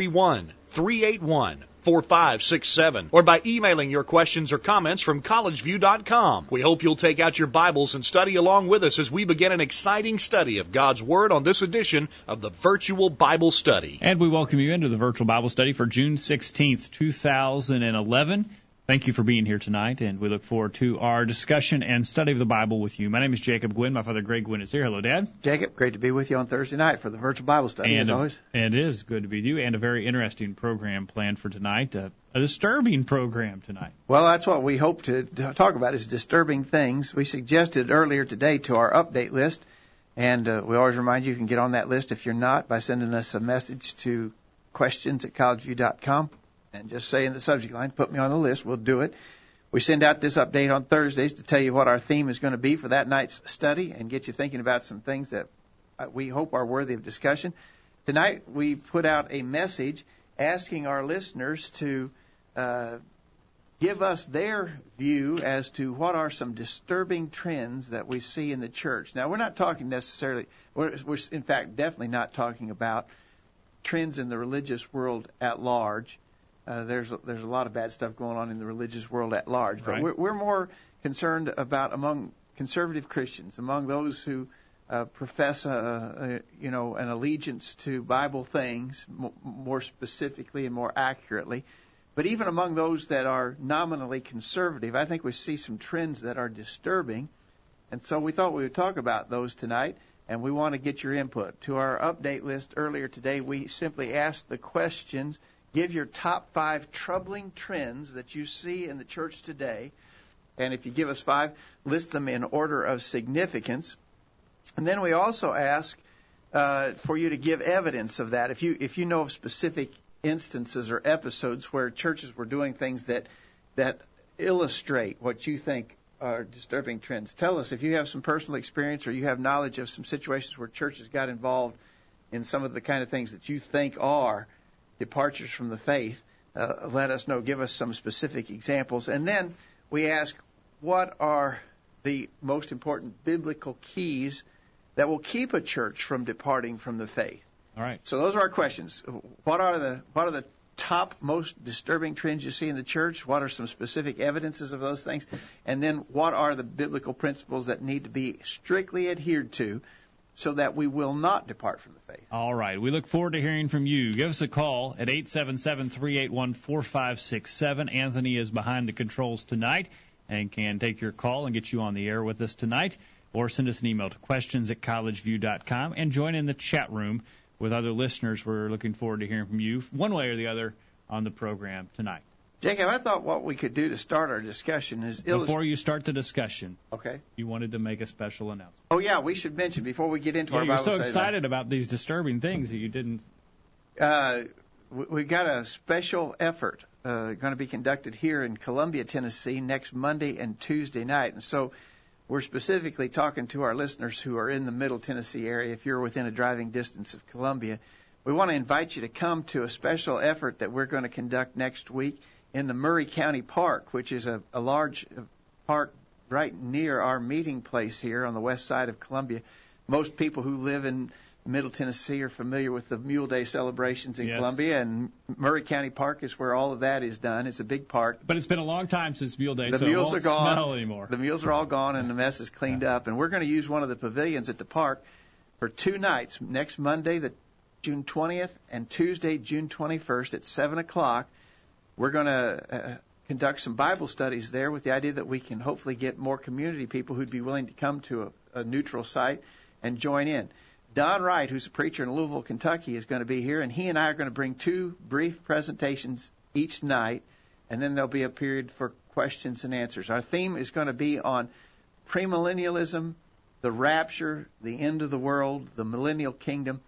331 381 4567 or by emailing your questions or comments from collegeview.com. We hope you'll take out your Bibles and study along with us as we begin an exciting study of God's Word on this edition of the Virtual Bible Study. And we welcome you into the Virtual Bible Study for June 16th, 2011. Thank you for being here tonight, and we look forward to our discussion and study of the Bible with you. My name is Jacob Gwin. My father, Greg Gwin, is here. Hello, Dad. Jacob, great to be with you on Thursday night for the virtual Bible study, and as a, always. And it is good to be with you, and a very interesting program planned for tonight. Uh, a disturbing program tonight. Well, that's what we hope to talk about is disturbing things. We suggested earlier today to our update list, and uh, we always remind you you can get on that list if you're not by sending us a message to questions at collegeview.com and just say in the subject line, put me on the list. We'll do it. We send out this update on Thursdays to tell you what our theme is going to be for that night's study and get you thinking about some things that uh, we hope are worthy of discussion. Tonight, we put out a message asking our listeners to uh, give us their view as to what are some disturbing trends that we see in the church. Now, we're not talking necessarily, we're, we're in fact definitely not talking about trends in the religious world at large. Uh, there's a, there's a lot of bad stuff going on in the religious world at large, but right. we're, we're more concerned about among conservative Christians, among those who uh, profess a, a, you know an allegiance to Bible things m- more specifically and more accurately. But even among those that are nominally conservative, I think we see some trends that are disturbing, and so we thought we would talk about those tonight. And we want to get your input. To our update list earlier today, we simply asked the questions give your top five troubling trends that you see in the church today. And if you give us five, list them in order of significance. And then we also ask uh, for you to give evidence of that. If you if you know of specific instances or episodes where churches were doing things that that illustrate what you think are disturbing trends, tell us. If you have some personal experience or you have knowledge of some situations where churches got involved in some of the kind of things that you think are departures from the faith, uh, let us know. Give us some specific examples. And then we ask, what are the most important biblical keys that will keep a church from departing from the faith? All right. So those are our questions. What are the what are the top most disturbing trends you see in the church? What are some specific evidences of those things? And then what are the biblical principles that need to be strictly adhered to so that we will not depart from the faith. All right. We look forward to hearing from you. Give us a call at 877-381-4567. Anthony is behind the controls tonight and can take your call and get you on the air with us tonight. Or send us an email to questions at collegeview.com and join in the chat room with other listeners. We're looking forward to hearing from you one way or the other on the program tonight. Jacob, I thought what we could do to start our discussion is illust- before you start the discussion. Okay. You wanted to make a special announcement. Oh yeah, we should mention before we get into yeah, our you're Bible so excited about these disturbing things that you didn't. Uh, we, we got a special effort uh, going to be conducted here in Columbia, Tennessee, next Monday and Tuesday night, and so we're specifically talking to our listeners who are in the Middle Tennessee area. If you're within a driving distance of Columbia, we want to invite you to come to a special effort that we're going to conduct next week in the Maury County Park, which is a, a large park right near our meeting place here on the west side of Columbia. Most people who live in Middle Tennessee are familiar with the Mule Day celebrations in yes. Columbia, and Maury County Park is where all of that is done. It's a big park. But it's been a long time since Mule Day, the so mules are gone. smell anymore. The mules are all gone, and the mess is cleaned yeah. up. And we're going to use one of the pavilions at the park for two nights. Next Monday, the June 20th, and Tuesday, June 21st at 7 o'clock. We're going to uh, conduct some Bible studies there with the idea that we can hopefully get more community people who'd be willing to come to a, a neutral site and join in. Don Wright, who's a preacher in Louisville, Kentucky, is going to be here, and he and I are going to bring two brief presentations each night, and then there'll be a period for questions and answers. Our theme is going to be on premillennialism, the rapture, the end of the world, the millennial kingdom,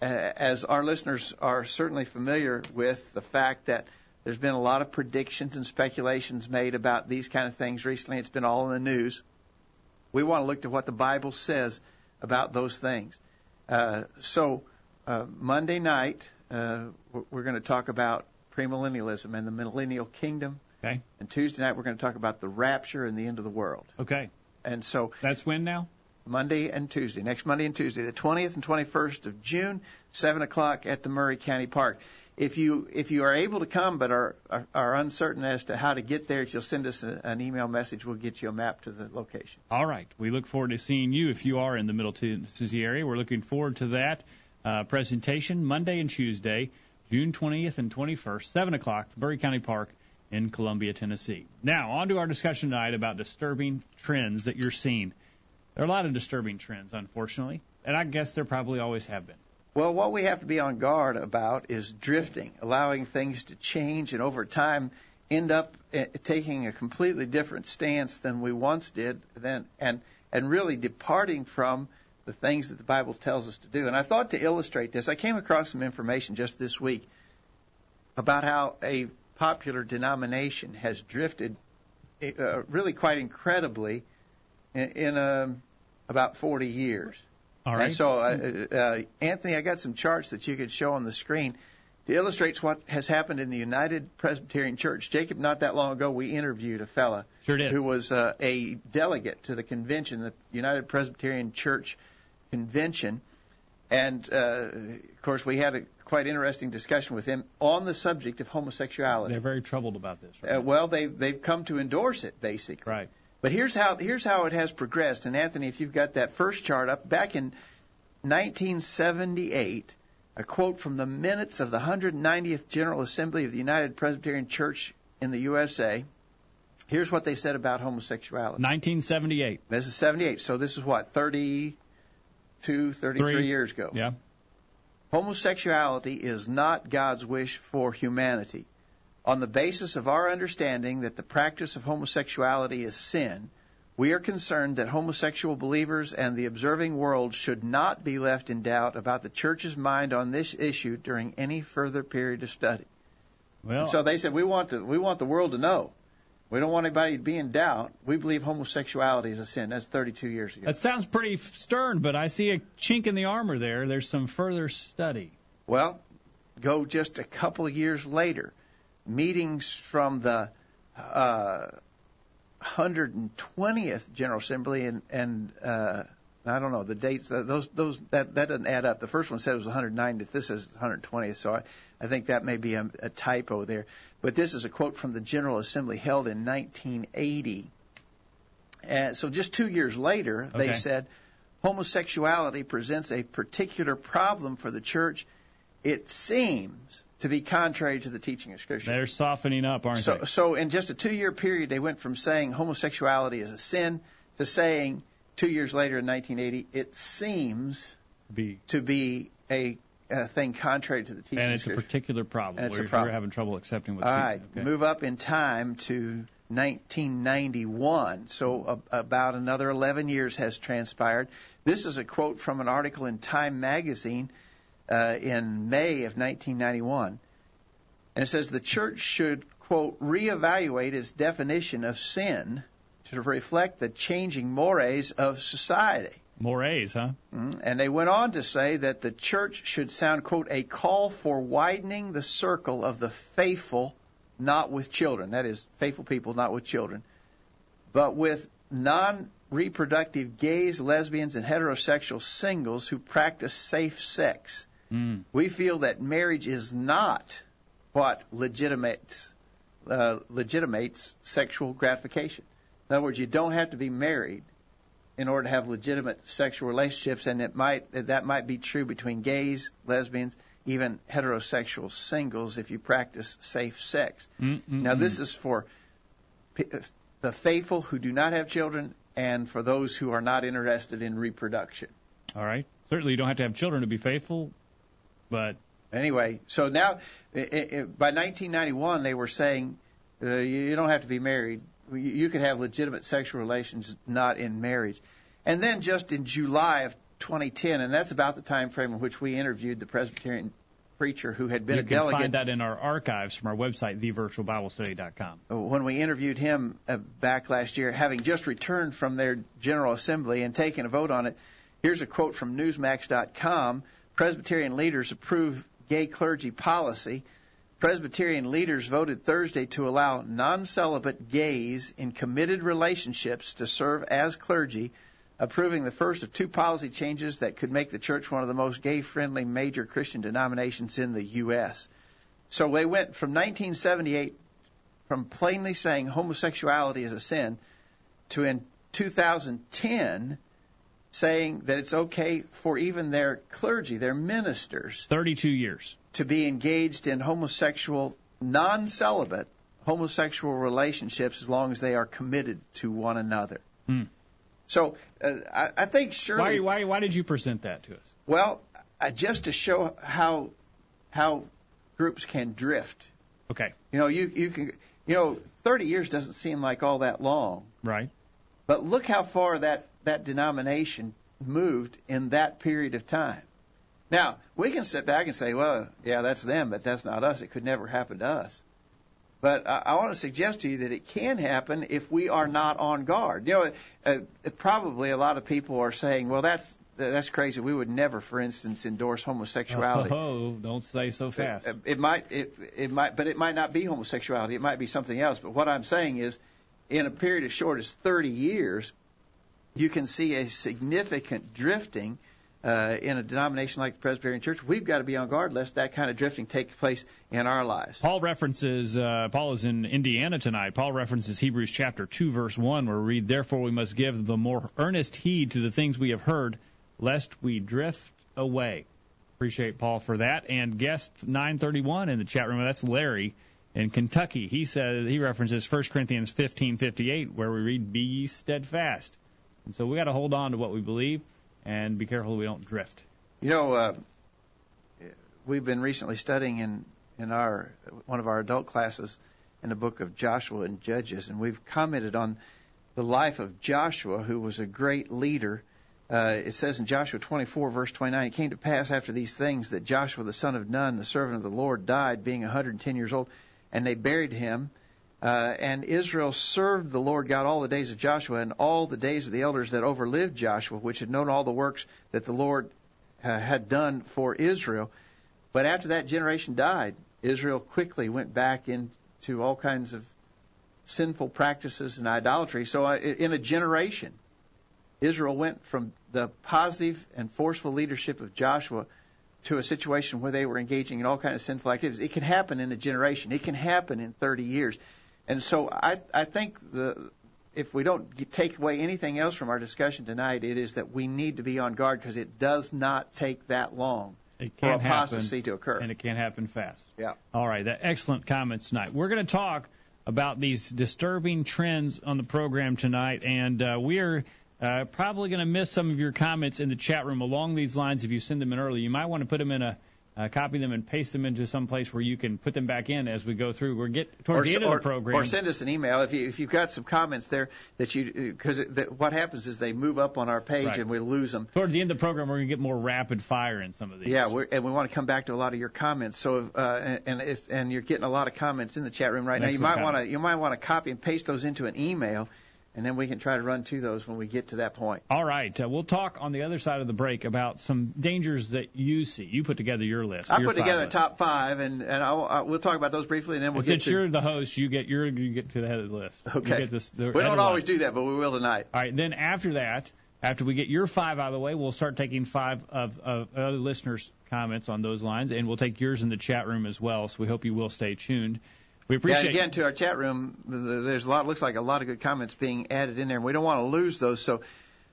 as our listeners are certainly familiar with the fact that there's been a lot of predictions and speculations made about these kind of things recently. It's been all in the news. We want to look to what the Bible says about those things. Uh, so uh, Monday night, uh, we're going to talk about premillennialism and the millennial kingdom. Okay. And Tuesday night, we're going to talk about the rapture and the end of the world. Okay. And so that's when now? Monday and Tuesday, next Monday and Tuesday, the 20th and 21st of June, 7 o'clock at the Maury County Park. If you if you are able to come but are, are, are uncertain as to how to get there, if you'll send us a, an email message, we'll get you a map to the location. All right. We look forward to seeing you if you are in the Middle Tennessee area. We're looking forward to that uh, presentation Monday and Tuesday, June 20th and 21st, 7 o'clock, Maury County Park in Columbia, Tennessee. Now, on to our discussion tonight about disturbing trends that you're seeing. There are a lot of disturbing trends, unfortunately, and I guess there probably always have been. Well, what we have to be on guard about is drifting, allowing things to change, and over time end up eh, taking a completely different stance than we once did, then and and really departing from the things that the Bible tells us to do. And I thought to illustrate this, I came across some information just this week about how a popular denomination has drifted eh, uh, really quite incredibly in, in um, about 40 years. All right. And so, uh, uh, Anthony, I got some charts that you could show on the screen to illustrate what has happened in the United Presbyterian Church. Jacob, not that long ago, we interviewed a fella sure who was uh, a delegate to the convention, the United Presbyterian Church convention, and uh, of course, we had a quite interesting discussion with him on the subject of homosexuality. They're very troubled about this. Right? Uh, well, they they've come to endorse it basically. Right. But here's how here's how it has progressed. And Anthony, if you've got that first chart up, back in 1978, a quote from the minutes of the 190th General Assembly of the United Presbyterian Church in the USA. Here's what they said about homosexuality. 1978. This is 78. So this is what 32, 33 Three. years ago. Yeah. Homosexuality is not God's wish for humanity. On the basis of our understanding that the practice of homosexuality is sin, we are concerned that homosexual believers and the observing world should not be left in doubt about the church's mind on this issue during any further period of study. Well, And so they said we want the we want the world to know. We don't want anybody to be in doubt. We believe homosexuality is a sin. That's 32 years ago. that sounds pretty stern, but I see a chink in the armor there. There's some further study. Well, go just a couple of years later. Meetings from the uh, 120th General Assembly and and uh, I don't know the dates. Uh, those those that that doesn't add up. The first one said it was 190th. This is 120th. So I I think that may be a, a typo there. But this is a quote from the General Assembly held in 1980. And so just two years later, they said homosexuality presents a particular problem for the church. It seems to be contrary to the teaching of Scripture. They're softening up, aren't So, they? so in just a two-year period, they went from saying homosexuality is a sin to saying two years later in 1980, it seems Be to be a, a thing contrary to the teaching and of it's a particular problem. And it's a problem. we're having trouble accepting what. All right, okay. move up in time to 1991. So a, about another 11 years has transpired. This is a quote from an article in Time magazine uh, in May of 1991. And it says the church should, quote, reevaluate its definition of sin to reflect the changing mores of society. Mores, huh? Mm, And they went on to say that the church should sound, quote, a call for widening the circle of the faithful, not with children. That is, faithful people, not with children, but with non reproductive gays, lesbians, and heterosexual singles who practice safe sex. Mm. We feel that marriage is not what legitimates uh, legitimates sexual gratification. In other words, you don't have to be married in order to have legitimate sexual relationships, and it might that might be true between gays, lesbians, even heterosexual singles if you practice safe sex. Mm-mm-mm. Now, this is for p- the faithful who do not have children, and for those who are not interested in reproduction. All right. Certainly, you don't have to have children to be faithful, but Anyway, so now i i by 1991, they were saying uh, you you don't have to be married. You, you can have legitimate sexual relations not in marriage. And then just in July of 2010, and that's about the time frame in which we interviewed the Presbyterian preacher who had been you a can find that in our archives from our website, thevirtualbiblestudy.com. When we interviewed him uh, back last year, having just returned from their General Assembly and taken a vote on it, here's a quote from Newsmax.com Presbyterian leaders approve gay clergy policy. Presbyterian leaders voted Thursday to allow non celibate gays in committed relationships to serve as clergy approving the first of two policy changes that could make the church one of the most gay friendly major Christian denominations in the U.S. So they went from 1978 from plainly saying homosexuality is a sin to in 2010 saying that it's okay for even their clergy, their ministers, 32 years, to be engaged in homosexual, non celibate homosexual relationships as long as they are committed to one another. Hmm. So uh, I, I think surely. Why, why, why did you present that to us? Well, uh, just to show how how groups can drift. Okay. You know, you you can you know, 30 years doesn't seem like all that long. Right. But look how far that that denomination moved in that period of time. Now, we can sit back and say, well, yeah, that's them, but that's not us. It could never happen to us. But I, I want to suggest to you that it can happen if we are not on guard. You know, uh, probably a lot of people are saying, well, that's that's crazy. We would never, for instance, endorse homosexuality. Oh, don't say so fast. It, it might, it, it might, but it might not be homosexuality. It might be something else. But what I'm saying is, in a period as short as 30 years, you can see a significant drifting uh, in a denomination like the Presbyterian Church, we've got to be on guard lest that kind of drifting take place in our lives. Paul references, uh, Paul is in Indiana tonight. Paul references Hebrews chapter 2, verse 1, where we read, Therefore we must give the more earnest heed to the things we have heard, lest we drift away. Appreciate Paul for that. And guest 931 in the chat room, that's Larry in Kentucky. He says he references 1 Corinthians 15:58, where we read, "Be ye steadfast." And so we got to hold on to what we believe and be careful we don't drift. You know, uh, we've been recently studying in in our one of our adult classes in the book of Joshua and Judges, and we've commented on the life of Joshua, who was a great leader. Uh, it says in Joshua 24, verse 29, it came to pass after these things that Joshua the son of Nun, the servant of the Lord, died, being 110 years old, and they buried him. Uh, and Israel served the Lord God all the days of Joshua and all the days of the elders that overlived Joshua, which had known all the works that the Lord uh, had done for Israel. But after that generation died, Israel quickly went back into all kinds of sinful practices and idolatry. So, uh, in a generation, Israel went from the positive and forceful leadership of Joshua to a situation where they were engaging in all kinds of sinful activities. It can happen in a generation. It can happen in 30 years. And so I, I think the, if we don't take away anything else from our discussion tonight, it is that we need to be on guard because it does not take that long it for can apostasy happen, to occur. And it can happen fast. Yeah. All right. That excellent comments tonight. We're going to talk about these disturbing trends on the program tonight, and uh, we are uh, probably going to miss some of your comments in the chat room along these lines. If you send them in early, you might want to put them in a uh, copy them and paste them into some place where you can put them back in as we go through. We're get towards or, the end or, of the program. Or send us an email if you if you've got some comments there that you because what happens is they move up on our page right. and we lose them. Toward the end of the program, we're going to get more rapid fire in some of these. Yeah, and we want to come back to a lot of your comments. So uh, and and, and you're getting a lot of comments in the chat room right now. You might want to you might want to copy and paste those into an email and then we can try to run to those when we get to that point. All right. Uh, we'll talk on the other side of the break about some dangers that you see. You put together your list. I your put together list. top five, and and I'll, I'll, we'll talk about those briefly, and then we'll and get since to. you're the host, you get your you get to the head of the list. Okay. This, the we don't always do that, but we will tonight. All right. Then after that, after we get your five out of the way, we'll start taking five of, of other listeners' comments on those lines, and we'll take yours in the chat room as well. So we hope you will stay tuned. We Yeah, appreciate and again, to our chat room, there's a lot. Looks like a lot of good comments being added in there, and we don't want to lose those. So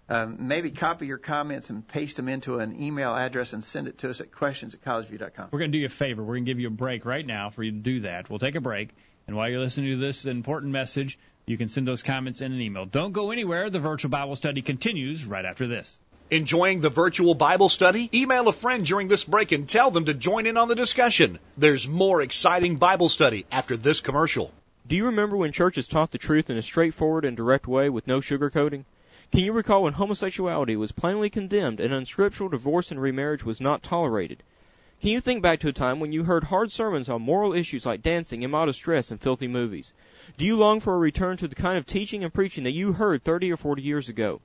um, maybe copy your comments and paste them into an email address and send it to us at questions at collegeview.com. We're going to do you a favor. We're going to give you a break right now for you to do that. We'll take a break, and while you're listening to this important message, you can send those comments in an email. Don't go anywhere. The virtual Bible study continues right after this. Enjoying the virtual Bible study? Email a friend during this break and tell them to join in on the discussion. There's more exciting Bible study after this commercial. Do you remember when churches taught the truth in a straightforward and direct way with no sugarcoating? Can you recall when homosexuality was plainly condemned and unscriptural divorce and remarriage was not tolerated? Can you think back to a time when you heard hard sermons on moral issues like dancing, immodest dress, and filthy movies? Do you long for a return to the kind of teaching and preaching that you heard 30 or 40 years ago?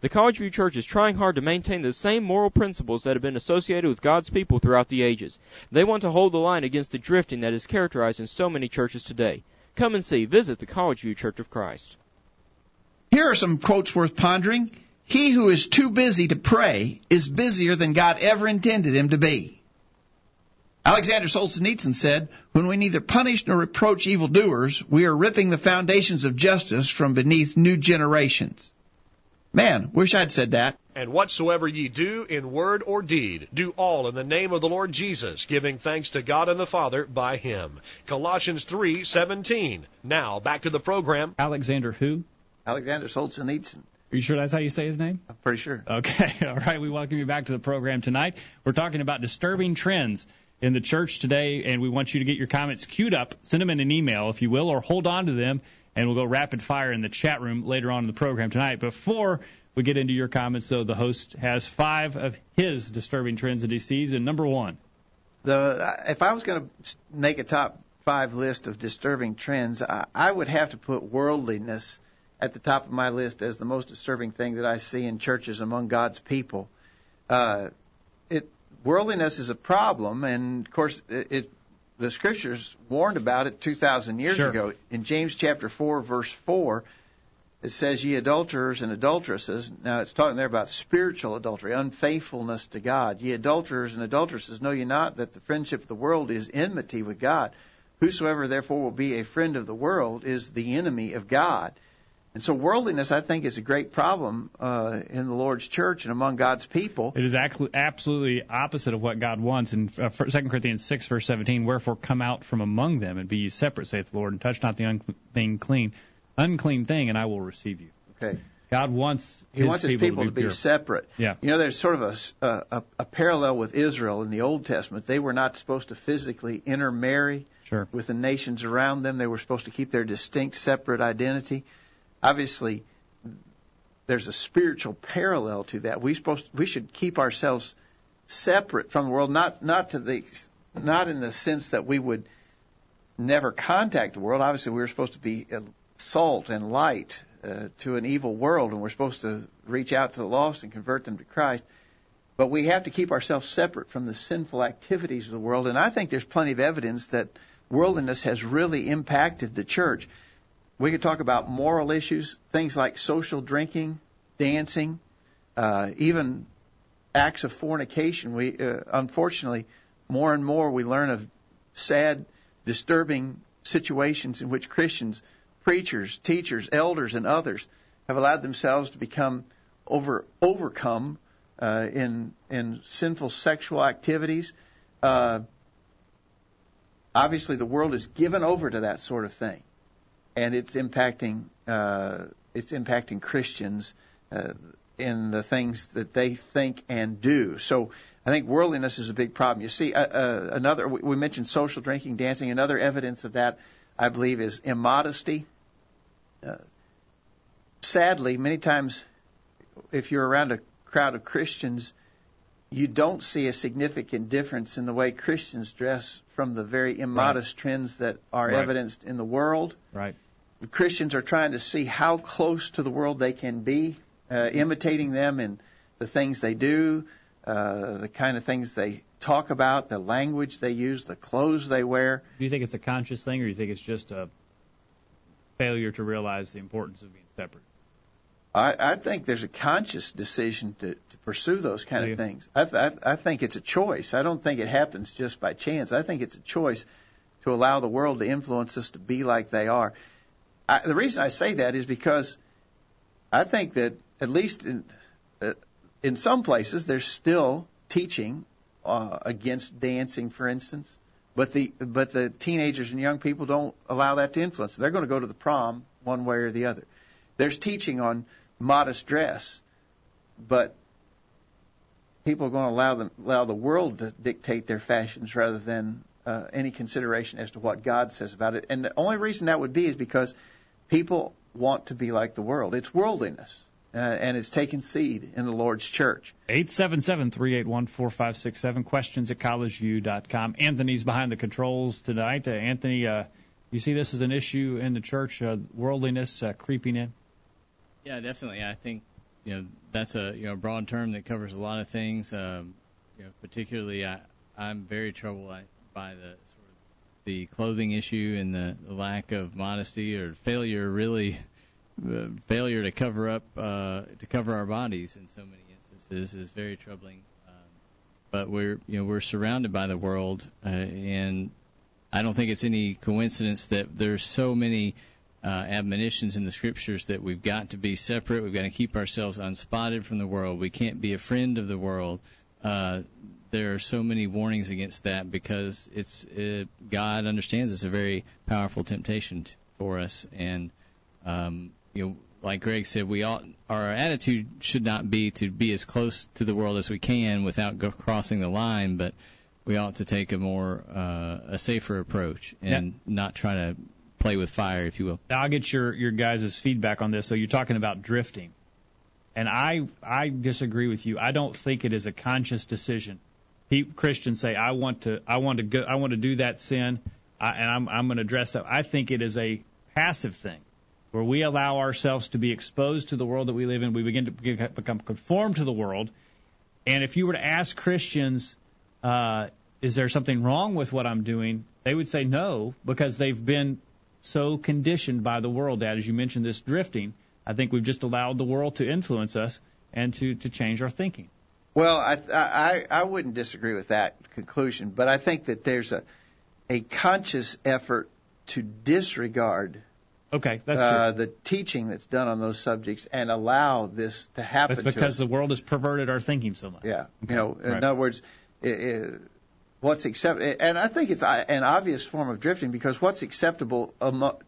The College View Church is trying hard to maintain the same moral principles that have been associated with God's people throughout the ages. They want to hold the line against the drifting that is characterized in so many churches today. Come and see. Visit the College View Church of Christ. Here are some quotes worth pondering. He who is too busy to pray is busier than God ever intended him to be. Alexander Solzhenitsyn said, When we neither punish nor reproach evildoers, we are ripping the foundations of justice from beneath new generations. Man, wish I'd said that. And whatsoever ye do in word or deed, do all in the name of the Lord Jesus, giving thanks to God and the Father by him. Colossians 3:17. Now, back to the program. Alexander who? Alexander Solzhenitsyn. Are you sure that's how you say his name? I'm pretty sure. Okay. All right. We welcome you back to the program tonight. We're talking about disturbing trends in the church today, and we want you to get your comments queued up. Send them in an email, if you will, or hold on to them, and we'll go rapid fire in the chat room later on in the program tonight. Before we get into your comments, though, the host has five of his disturbing trends that he sees, and number one. The if I was going to make a top five list of disturbing trends, I, I would have to put worldliness at the top of my list as the most disturbing thing that I see in churches among God's people. Uh, it worldliness is a problem, and of course, it, it the scriptures warned about it 2,000 years Sure. ago. In James chapter 4, verse 4, it says, Ye adulterers and adulteresses. Now, it's talking there about spiritual adultery, unfaithfulness to God. Ye adulterers and adulteresses, know ye not that the friendship of the world is enmity with God? Whosoever therefore will be a friend of the world is the enemy of God. And so, worldliness, I think, is a great problem uh, in the Lord's church and among God's people. It is absolutely opposite of what God wants. In uh, 2 Corinthians 6, verse 17, Wherefore come out from among them and be ye separate, saith the Lord, and touch not the unclean clean, unclean thing, and I will receive you. Okay. God wants He wants his people to be pure. separate. Yeah. You know, there's sort of a, a, a parallel with Israel in the Old Testament. They were not supposed to physically intermarry Sure. with the nations around them. They were supposed to keep their distinct, separate identity. Obviously, there's a spiritual parallel to that. We supposed we should keep ourselves separate from the world, not not to the not in the sense that we would never contact the world. Obviously, we were supposed to be salt and light uh, to an evil world, and we're supposed to reach out to the lost and convert them to Christ. But we have to keep ourselves separate from the sinful activities of the world. And I think there's plenty of evidence that worldliness has really impacted the church. We could talk about moral issues, things like social drinking, dancing, uh, even acts of fornication. We, uh, unfortunately, more and more we learn of sad, disturbing situations in which Christians, preachers, teachers, elders, and others have allowed themselves to become over overcome uh, in in sinful sexual activities. Uh, obviously, the world is given over to that sort of thing, and it's impacting uh, it's impacting Christians uh, in the things that they think and do. So I think worldliness is a big problem. You see, uh, uh, another we mentioned social drinking, dancing. Another evidence of that, I believe, is immodesty. Uh, sadly, many times, if you're around a crowd of Christians, you don't see a significant difference in the way Christians dress from the very immodest trends that are Right. evidenced in the world. Right. Christians are trying to see how close to the world they can be, uh, imitating them in the things they do, uh, the kind of things they talk about, the language they use, the clothes they wear. Do you think it's a conscious thing, or do you think it's just a failure to realize the importance of being separate? I, I think there's a conscious decision to, to pursue those kind of things. I, I, I think it's a choice. I don't think it happens just by chance. I think it's a choice to allow the world to influence us to be like they are. I, the reason I say that is because I think that at least in uh, in some places there's still teaching uh, against dancing, for instance. But the but the teenagers and young people don't allow that to influence. They're going to go to the prom one way or the other. There's teaching on modest dress, but people are going to allow them allow the world to dictate their fashions rather than uh, any consideration as to what God says about it. And the only reason that would be is because people want to be like the world. It's worldliness. uh, and it's taken seed in the Lord's church. 877-381-4567. Questions at collegeview.com. Anthony's behind the controls tonight. Uh, Anthony, uh, you see this as an issue in the church, uh, worldliness uh, creeping in? Yeah, definitely. I think you know that's a you know broad term that covers a lot of things. Um, you know, particularly I I'm very troubled by the sort of the clothing issue and the, lack of modesty or failure really uh, failure to cover up uh, to cover our bodies in so many instances is very troubling. Um, but we're you know we're surrounded by the world, uh, and I don't think it's any coincidence that there's so many uh, admonitions in the scriptures that we've got to be separate. We've got to keep ourselves unspotted from the world. We can't be a friend of the world. Uh, there are so many warnings against that because it's it, God understands it's a very powerful temptation t- for us, and um, you know, like Greg said, we ought our attitude should not be to be as close to the world as we can without go, crossing the line, but we ought to take a more uh, a safer approach and Yeah. not try to play with fire, if you will. Now, I'll get your your guys' feedback on this. So you're talking about drifting, and I I disagree with you. I don't think it is a conscious decision. He, Christians say, I want to I want to go I want to do that sin, I, and I'm I'm going to address that. I think it is a passive thing, where we allow ourselves to be exposed to the world that we live in. We begin to become conformed to the world, and if you were to ask Christians, uh, is there something wrong with what I'm doing? They would say no, because they've been so conditioned by the world, Dad. As you mentioned, this drifting, I think we've just allowed the world to influence us and to, to change our thinking. Well, I, I I wouldn't disagree with that conclusion, but I think that there's a a conscious effort to disregard Okay, that's uh, the teaching that's done on those subjects and allow this to happen. That's because us. the world has perverted our thinking so much. Yeah, Okay, you know, in right. other words, i i what's accept, and I think it's uh, an obvious form of drifting because what's acceptable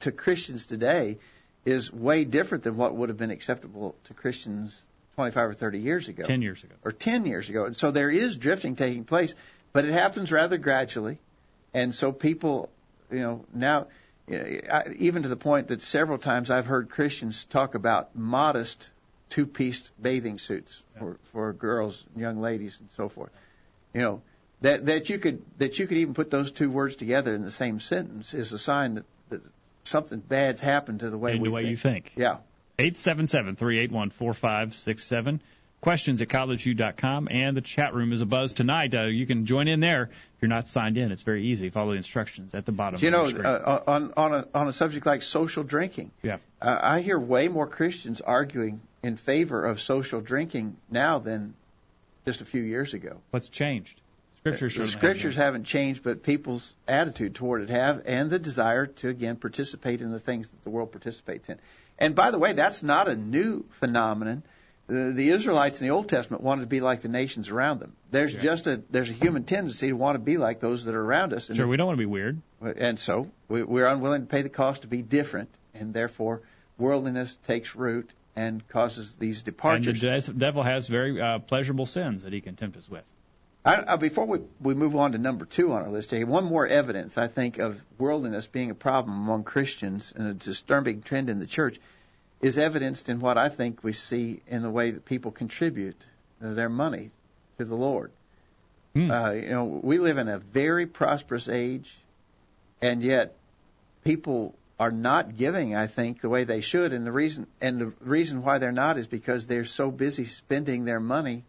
to Christians today is way different than what would have been acceptable to Christians 25 or 30 years ago, Ten years ago. or 10 years ago, and so there is drifting taking place, but it happens rather gradually, and so people, you know, now. Eh, I- Even to the point that several times I've heard Christians talk about modest two-piece bathing suits for, for girls, young ladies, and so forth. You know that that you could that you could even put those two words together in the same sentence is a sign that, that something bad's happened to the way in we the way think. you think. Yeah. 877-381-4567. Questions at collegeview.com, and the chat room is a buzz tonight. Uh, you can join in there if you're not signed in. It's very easy. Follow the instructions at the bottom Do you of know the screen. uh, on on a on a subject like social drinking? Yeah. Uh, I hear way more Christians arguing in favor of social drinking now than just a few years ago. What's changed? Scriptures the scriptures haven't changed, but people's attitude toward it have, and the desire to again participate in the things that the world participates in. And by the way, that's not a new phenomenon. The, the Israelites in the Old Testament wanted to be like the nations around them. There's just a there's a human tendency to want to be like those that are around us. And Sure, we don't want to be weird. and so we, we're unwilling to pay the cost to be different, and therefore worldliness takes root and causes these departures. And the devil has very uh, pleasurable sins that he can tempt us with. I, uh, before we, we move on to number two on our list, here, one more evidence I think of worldliness being a problem among Christians and a disturbing trend in the church is evidenced in what I think we see in the way that people contribute their money to the Lord. Hmm. Uh, you know, we live in a very prosperous age, and yet people are not giving, I think, the way they should. And the reason and the reason why they're not is because they're so busy spending their money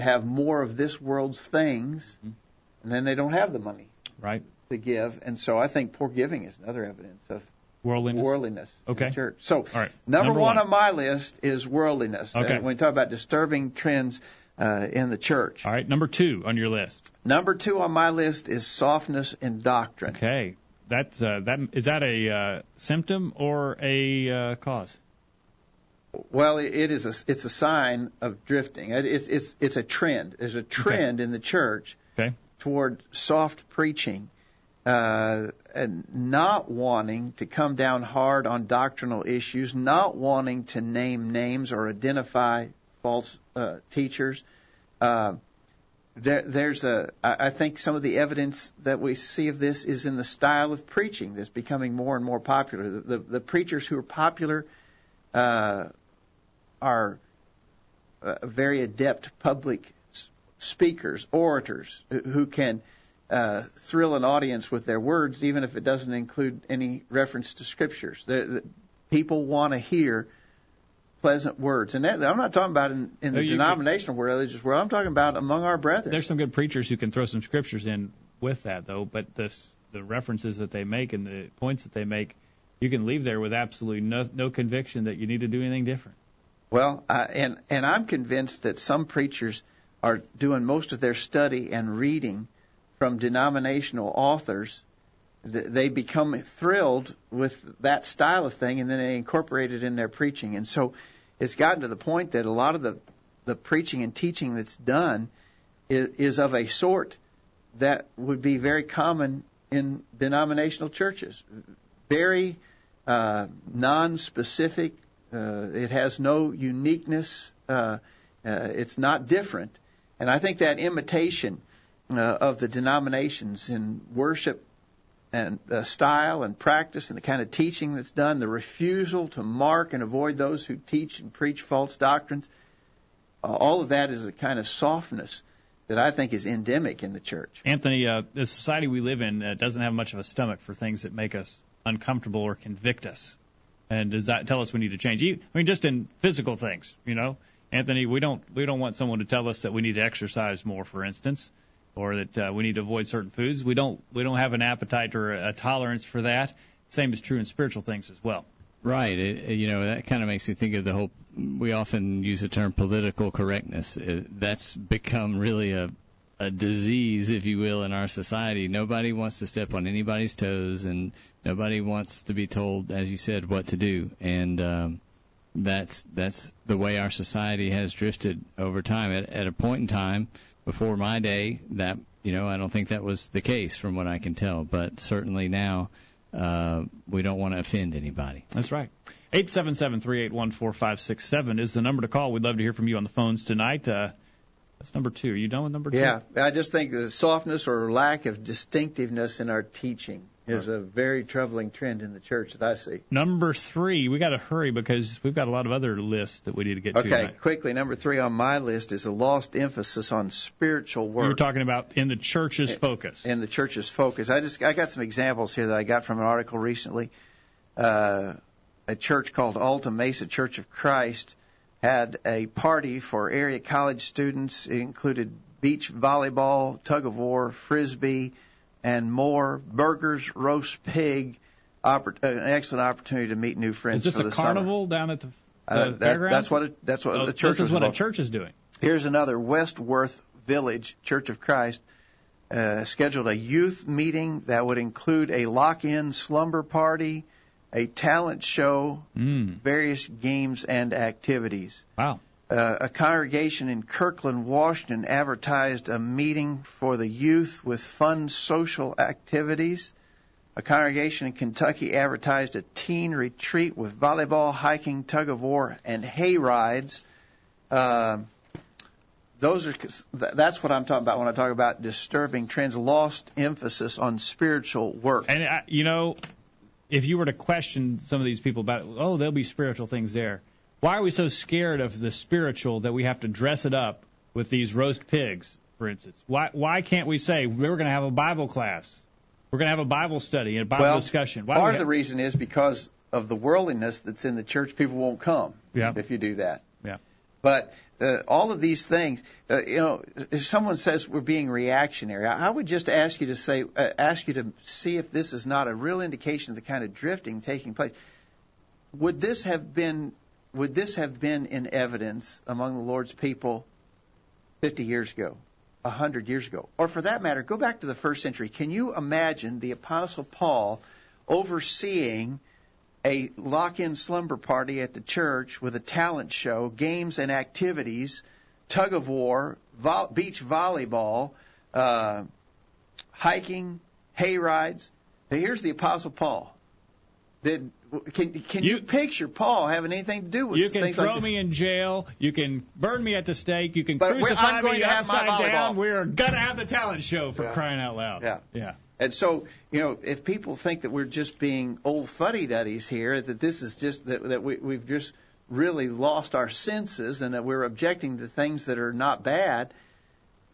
have more of this world's things, and then they don't have the money Right? to give. And so I think poor giving is another evidence of Worldliness. worldliness in Okay. the church. So right. number, Number one, one. on my list is worldliness. Okay. Uh, when we talk about disturbing trends uh, in the church. All right. Number two on your list. Number two on my list is softness in doctrine. Okay. That's uh, that is that a uh, symptom or a uh, cause? Well, it is a it's a sign of drifting. It's it's it's a trend. There's a trend in the church Okay. toward soft preaching, uh, and not wanting to come down hard on doctrinal issues, not wanting to name names or identify false uh, teachers. Uh, there, there's a. I I think some of the evidence that we see of this is in the style of preaching that's becoming more and more popular. The the, the preachers who are popular. Uh, are uh, very adept public speakers, orators, who can uh, thrill an audience with their words, even if it doesn't include any reference to scriptures. The, the, people want to hear pleasant words, and that, I'm not talking about in, in the denominational world, religious world. I'm talking about among our brethren. There's some good preachers who can throw some scriptures in with that, though. But the the references that they make and the points that they make, you can leave there with absolutely no, no conviction that you need to do anything different. Well, uh, and and I'm convinced that some preachers are doing most of their study and reading from denominational authors. They become thrilled with that style of thing, and then they incorporate it in their preaching. And so, it's gotten to the point that a lot of the the preaching and teaching that's done is, is of a sort that would be very common in denominational churches. Very uh, non-specific, uh, it has no uniqueness. Uh, uh, it's not different. And I think that imitation uh, of the denominations in worship and uh, style and practice and the kind of teaching that's done, the refusal to mark and avoid those who teach and preach false doctrines, uh, all of that is a kind of softness that I think is endemic in the church. Anthony, uh, the society we live in uh, doesn't have much of a stomach for things that make us uncomfortable or convict us. And does that tell us we need to change? I mean, just in physical things, you know, Anthony, we don't we don't want someone to tell us that we need to exercise more, for instance, or that uh, we need to avoid certain foods. We don't we don't have an appetite or a, tolerance for that. Same is true in spiritual things as well. Right. It, you know, that kind of makes me think of the whole. We often use the term political correctness. That's become really a a disease, if you will, in our society. Nobody wants to step on anybody's toes, and nobody wants to be told, as you said, what to do. And um, that's that's the way our society has drifted over time. At, at a point in time, before my day, that you know, I don't think that was the case, from what I can tell. But certainly now, uh, we don't want to offend anybody. That's right. Eight seven seven three eight one four five six seven is the number to call. We'd love to hear from you on the phones tonight. Uh, that's number two. Are you done with number two? Yeah, I just think the softness or lack of distinctiveness in our teaching is a very troubling trend in the church that I see. Number three, we got to hurry because we've got a lot of other lists that we need to get okay, to. Okay, quickly, number three on my list is a lost emphasis on spiritual work. You're talking about in the church's focus. In the church's focus, I just I got some examples here that I got from an article recently. Uh, a church called Alta Mesa Church of Christ had a party for area college students. It included beach volleyball, tug of war, frisbee, and more. Burgers, roast pig. Oppor- uh, an excellent opportunity to meet new friends. Is this for a the carnival summer. down at the, the uh, that, fairgrounds? That's what it, that's what oh, the church. This is what involved. a church is doing. Here's another Westworth Village Church of Christ uh, scheduled a youth meeting that would include a lock-in slumber party, a talent show, mm. various games and activities. Wow. Uh, a congregation in Kirkland, Washington advertised a meeting for the youth with fun social activities. A congregation in Kentucky advertised a teen retreat with volleyball, hiking, tug of war, and hay rides. Uh, those are that's what I'm talking about when I talk about disturbing trends, lost emphasis on spiritual work. And uh, you know, if you were to question some of these people about, oh, there'll be spiritual things there. Why are we so scared of the spiritual that we have to dress it up with these roast pigs, for instance? Why why can't we say we're going to have a Bible class? We're going to have a Bible study and a Bible well, discussion. Why part of the reason is because of the worldliness that's in the church. People won't come yeah. if you do that. But uh, all of these things, uh, you know, if someone says we're being reactionary, I would just ask you to say, uh, ask you to see if this is not a real indication of the kind of drifting taking place. Would this have been, would this have been in evidence among the Lord's people 50 years ago, 100 years ago, or for that matter, go back to the first century? Can you imagine the Apostle Paul overseeing a lock-in slumber party at the church with a talent show, games and activities, tug of war, vo- beach volleyball, uh, hiking, hay rides. Now here's the Apostle Paul. Did can can you, you, picture Paul having anything to do with you can throw like me in jail you can burn me at the stake you can But crucify I'm going me to have my upside down we're gonna have the talent show for Yeah. crying out loud Yeah. yeah And so, you know, if people think that we're just being old fuddy duddies here, that this is just that, that we, we've just really lost our senses and that we're objecting to things that are not bad,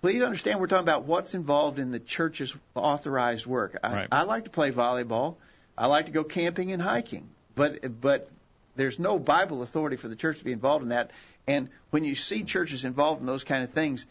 please understand we're talking about what's involved in the church's authorized work. I, Right. I like to play volleyball. I like to go camping and hiking, but but there's no Bible authority for the church to be involved in that. And when you see churches involved in those kind of things,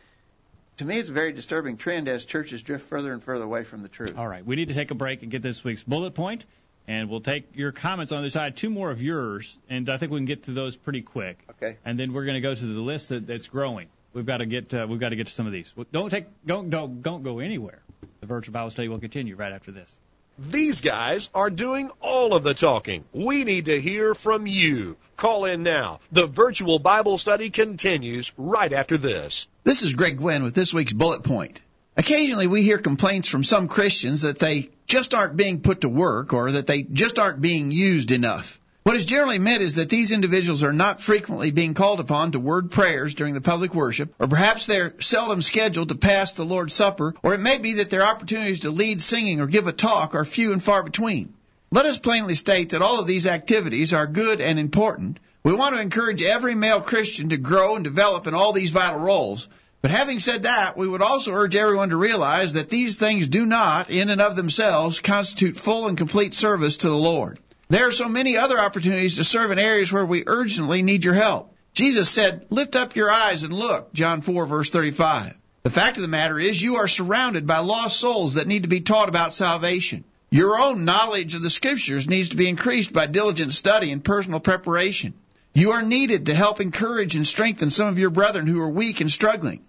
to me it's a very disturbing trend as churches drift further and further away from the truth. All right, we need to take a break and get this week's bullet point, and we'll take your comments on the side. Two more of yours, and I think we can get to those pretty quick. Okay. And then we're going to go to the list that, that's growing. We've got to get uh, we've got to get to some of these. Don't take don't don't don't go anywhere. The virtual Bible study will continue right after this. These guys are doing all of the talking. We need to hear from you. Call in now. The virtual Bible study continues right after this. This is Greg Gwin with this week's bullet point. Occasionally we hear complaints from some Christians that they just aren't being put to work or that they just aren't being used enough. What is generally meant is that these individuals are not frequently being called upon to word prayers during the public worship, or perhaps they're seldom scheduled to pass the Lord's Supper, or it may be that their opportunities to lead singing or give a talk are few and far between. Let us plainly state that all of these activities are good and important. We want to encourage every male Christian to grow and develop in all these vital roles. But having said that, we would also urge everyone to realize that these things do not, in and of themselves, constitute full and complete service to the Lord. There are so many other opportunities to serve in areas where we urgently need your help. Jesus said, lift up your eyes and look, John 4 verse 35. The fact of the matter is you are surrounded by lost souls that need to be taught about salvation. Your own knowledge of the scriptures needs to be increased by diligent study and personal preparation. You are needed to help encourage and strengthen some of your brethren who are weak and struggling.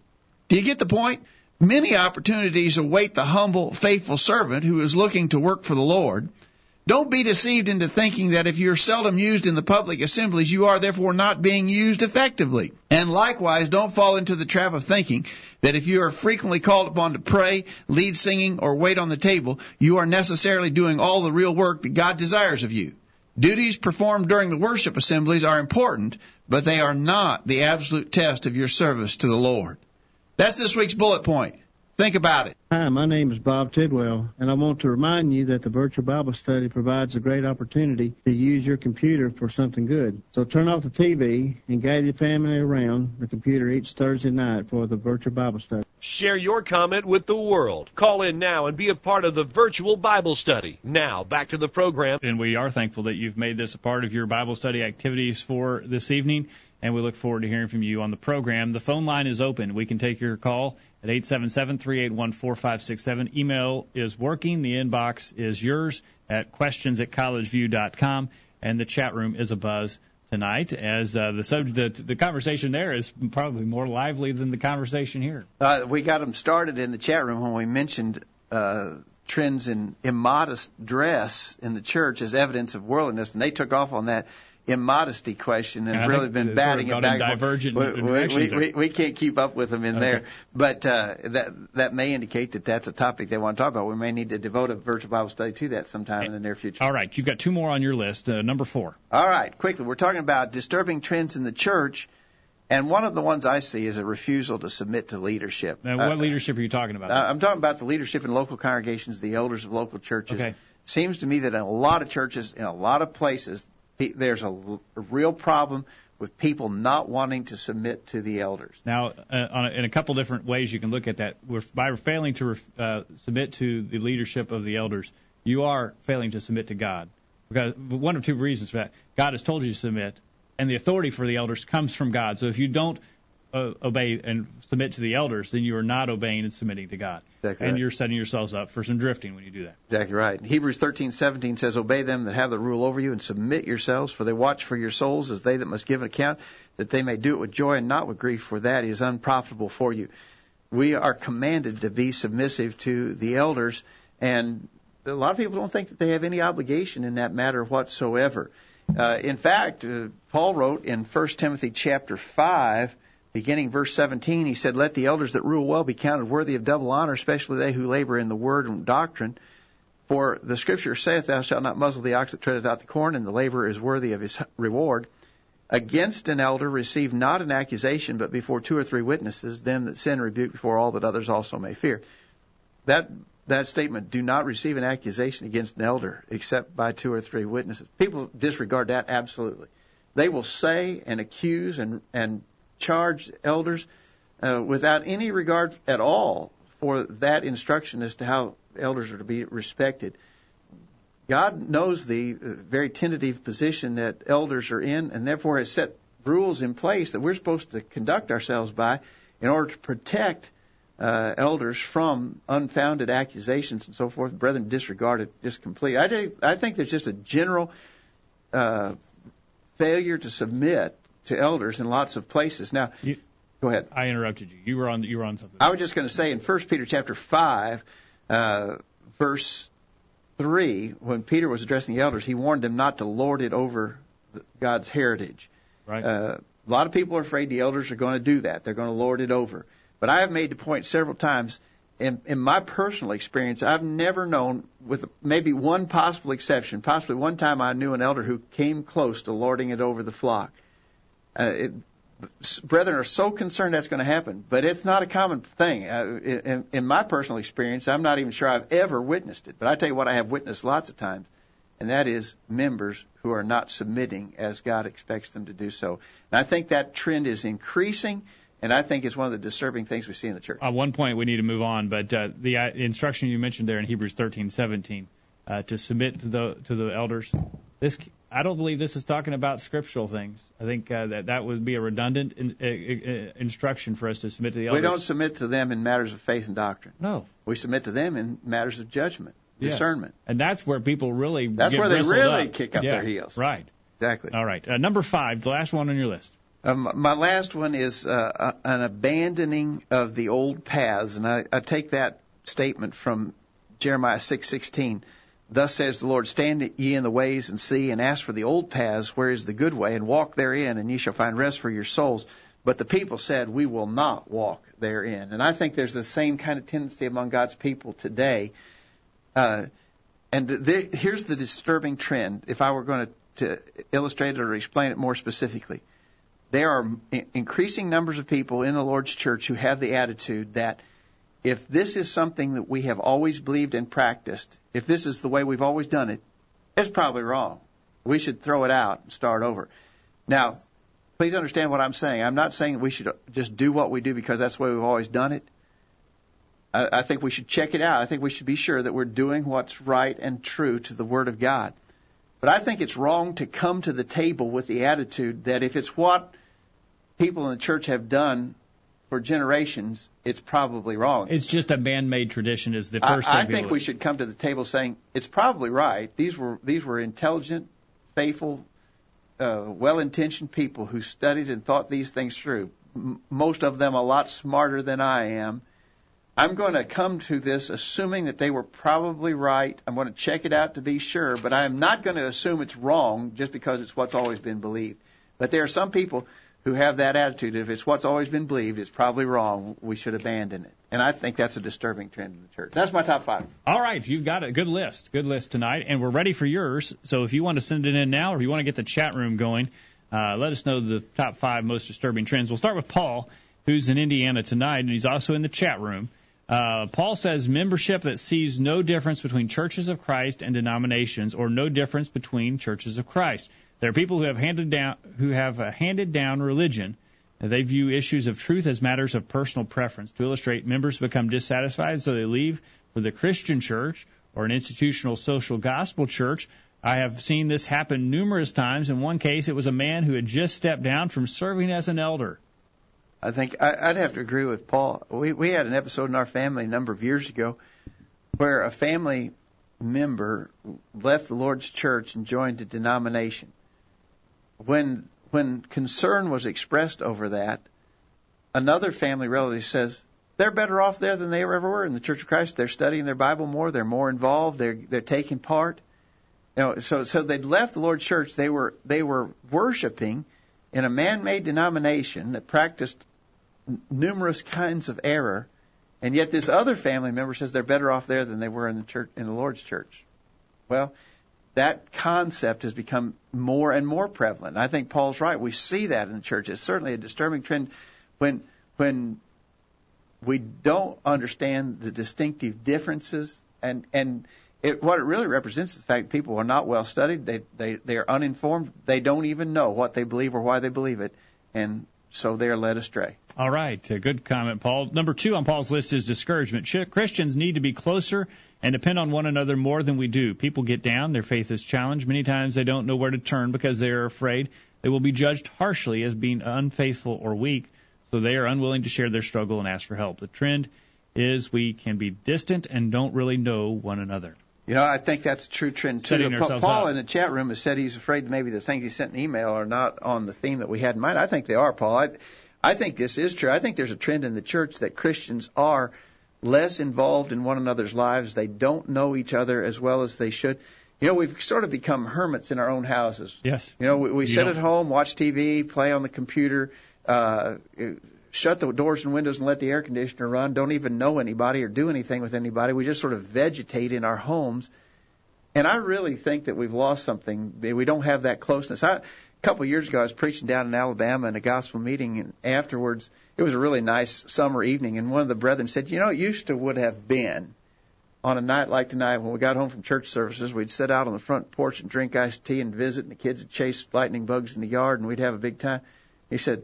Do you get the point? Many opportunities await the humble, faithful servant who is looking to work for the Lord. Don't be deceived into thinking that if you're seldom used in the public assemblies, you are therefore not being used effectively. And likewise, don't fall into the trap of thinking that if you are frequently called upon to pray, lead singing, or wait on the table, you are necessarily doing all the real work that God desires of you. Duties performed during the worship assemblies are important, but they are not the absolute test of your service to the Lord. That's this week's bullet point. Think about it. Hi, my name is Bob Tidwell, and I want to remind you that the virtual Bible study provides a great opportunity to use your computer for something good. So turn off the TV and gather your family around the computer each Thursday night for the virtual Bible study. Share your comment with the world. Call in now and be a part of the virtual Bible study. Now, back to the program. And we are thankful that you've made this a part of your Bible study activities for this evening. And we look forward to hearing from you on the program. The phone line is open. We can take your call at 877-381-4567. Email is working. The inbox is yours at questions at collegeview.com. And the chat room is a buzz tonight as uh, the subject, the, the conversation there is probably more lively than the conversation here. Uh, we got them started in the chat room when we mentioned uh, trends in immodest dress in the church as evidence of worldliness, and they took off on that immodesty question and And really been batting it back. divergent we, we, we, we, can't keep up with them in Okay. there, but uh, that that may indicate that that's a topic they want to talk about. We may need to devote a virtual Bible study to that sometime in the near future. All right, you've got two more on your list. Uh, number four. All right, quickly, we're talking about disturbing trends in the church, and one of the ones I see is a refusal to submit to leadership. Now, Uh, what leadership are you talking about? uh, I'm talking about the leadership in local congregations, the elders of local churches. Okay. Seems to me that in a lot of churches, in a lot of places, there's a real problem with people not wanting to submit to the elders. Now, uh, on a, in a couple different ways you can look at that. We're, by failing to ref, uh, submit to the leadership of the elders, you are failing to submit to God. Because one of two reasons for that. God has told you to submit, and the authority for the elders comes from God. So if you don't uh, obey and submit to the elders, then you are not obeying and submitting to God. Exactly and right. you're setting yourselves up for some drifting when you do that. Exactly right. Hebrews 13:17 says, "Obey them that have the rule over you, and submit yourselves, for they watch for your souls as they that must give an account, that they may do it with joy and not with grief, for that is unprofitable for you." We are commanded to be submissive to the elders, and a lot of people don't think that they have any obligation in that matter whatsoever. Uh, in fact, uh, Paul wrote in 1 Timothy chapter 5, beginning verse 17, he said, Let the elders that rule well be counted worthy of double honor, especially they who labor in the word and doctrine. For the scripture saith, Thou shalt not muzzle the ox that treadeth out the corn, and the laborer is worthy of his reward. Against an elder receive not an accusation, but before two or three witnesses, them that sin rebuke before all that others also may fear. That that statement, do not receive an accusation against an elder except by two or three witnesses. People disregard that absolutely. they will say and accuse and and charge elders uh, without any regard at all for that instruction as to how elders are to be respected. God knows the uh, very tentative position that elders are in, and therefore has set rules in place that we're supposed to conduct ourselves by in order to protect uh, elders from unfounded accusations and so forth. Brethren disregard it just completely. I, think, I think there's just a general uh, failure to submit to elders in lots of places. Now, You- go ahead. I interrupted you. You were on. You were on something. I was just going to say in 1 Peter chapter 5, uh, verse 3, when Peter was addressing the elders, he warned them not to lord it over the, God's heritage. Right. Uh, a lot of people are afraid the elders are going to do that. They're going to lord it over. But I have made the point several times. In, in my personal experience, I've never known, with maybe one possible exception, possibly one time I knew an elder who came close to lording it over the flock. Uh, it, brethren are so concerned that's going to happen, but it's not a common thing. Uh, in, in my personal experience, I'm not even sure I've ever witnessed it. But I tell you what, I have witnessed lots of times, and that is members who are not submitting as God expects them to do so. And I think that trend is increasing, and I think it's one of the disturbing things we see in the church. At one point, we need to move on, but uh, the uh, instruction you mentioned there in Hebrews 13:17 uh, to submit to the to the elders. This I don't believe this is talking about scriptural things. I think uh, that that would be a redundant in, uh, uh, instruction for us to submit to the elders. We don't submit to them in matters of faith and doctrine. No. We submit to them in matters of judgment, Yes. discernment. And that's where people really That's where they really up. kick up Yeah, their heels. Right. Exactly. All right. Uh, number five, the last one on your list. Um, my last one is uh, an abandoning of the old paths, and I, I take that statement from Jeremiah 6:16. Thus says the Lord: Stand ye in the ways and see, and ask for the old paths, where is the good way, and walk therein, and ye shall find rest for your souls. But the people said, We will not walk therein. And I think there's the same kind of tendency among God's people today. Uh, and th- here's the disturbing trend. If I were going to, to illustrate it or explain it more specifically, there are increasing numbers of people in the Lord's church who have the attitude that if this is something that we have always believed and practiced, if this is the way we've always done it, it's probably wrong. We should throw it out and start over. Now, please understand what I'm saying. I'm not saying we should just do what we do because that's the way we've always done it. I, I think we should check it out. I think we should be sure that we're doing what's right and true to the Word of God. But I think it's wrong to come to the table with the attitude that if it's what people in the church have done for generations, it's probably wrong. It's just a man-made tradition. Is the I, first I thing think we should come to the table saying it's probably right. These were these were intelligent, faithful, uh, well-intentioned people who studied and thought these things through. M- most of them a lot smarter than I am. I'm going to come to this assuming that they were probably right. I'm going to check it out to be sure, but I am not going to assume it's wrong just because it's what's always been believed. But there are some people who have that attitude. If it's what's always been believed, it's probably wrong. We should abandon it. And I think that's a disturbing trend in the church. That's my top five. All right, you've got a good list. Good list tonight, and we're ready for yours. So if you want to send it in now, or you want to get the chat room going, uh, let us know the top five most disturbing trends. We'll start with Paul, who's in Indiana tonight, and he's also in the chat room. Uh, Paul says membership that sees no difference between churches of Christ and denominations, or no difference between churches of Christ. There are people who have handed down who have uh, handed down religion. They view issues of truth as matters of personal preference. To illustrate, members become dissatisfied, so they leave for the Christian church or an institutional social gospel church. I have seen this happen numerous times. In one case, it was a man who had just stepped down from serving as an elder. I think I'd have to agree with Paul. We we had an episode in our family a number of years ago where a family member left the Lord's church and joined a denomination. When when concern was expressed over that, another family relative says they're better off there than they ever were in the Church of Christ. They're studying their Bible more. They're more involved. They're they're taking part. You know, so so they'd left the Lord's church. They were they were worshiping in a man-made denomination that practiced numerous kinds of error, and yet this other family member says they're better off there than they were in the church in the Lord's church. Well, that concept has become more and more prevalent. I think Paul's right. We see that in the church. It's certainly a disturbing trend when when we don't understand the distinctive differences and and it, what it really represents is the fact that people are not well studied. They they they are uninformed. They don't even know what they believe or why they believe it, and so they are led astray. All right, a good comment, Paul. Number two on Paul's list is discouragement. Christians need to be closer and depend on one another more than we do. People get down, their faith is challenged. Many times they don't know where to turn because they are afraid they will be judged harshly as being unfaithful or weak, so they are unwilling to share their struggle and ask for help. The trend is we can be distant and don't really know one another. You know, I think that's a true trend too. Setting Paul up. in the chat room has said he's afraid maybe the things he sent in email are not on the theme that we had in mind. I think they are, Paul. I, I think this is true. I think there's a trend in the church that Christians are less involved in one another's lives. They don't know each other as well as they should. You know, we've sort of become hermits in our own houses. Yes. You know, we, we You sit don't- at home, watch TV, play on the computer, uh, shut the doors and windows and let the air conditioner run. Don't even know anybody or do anything with anybody. We just sort of vegetate in our homes. And I really think that we've lost something. We don't have that closeness. I, a couple of years ago, I was preaching down in Alabama in a gospel meeting, and afterwards, it was a really nice summer evening, and one of the brethren said, "You know, it used to would have been on a night like tonight when we got home from church services, we'd sit out on the front porch and drink iced tea and visit, and the kids would chase lightning bugs in the yard, and we'd have a big time." He said,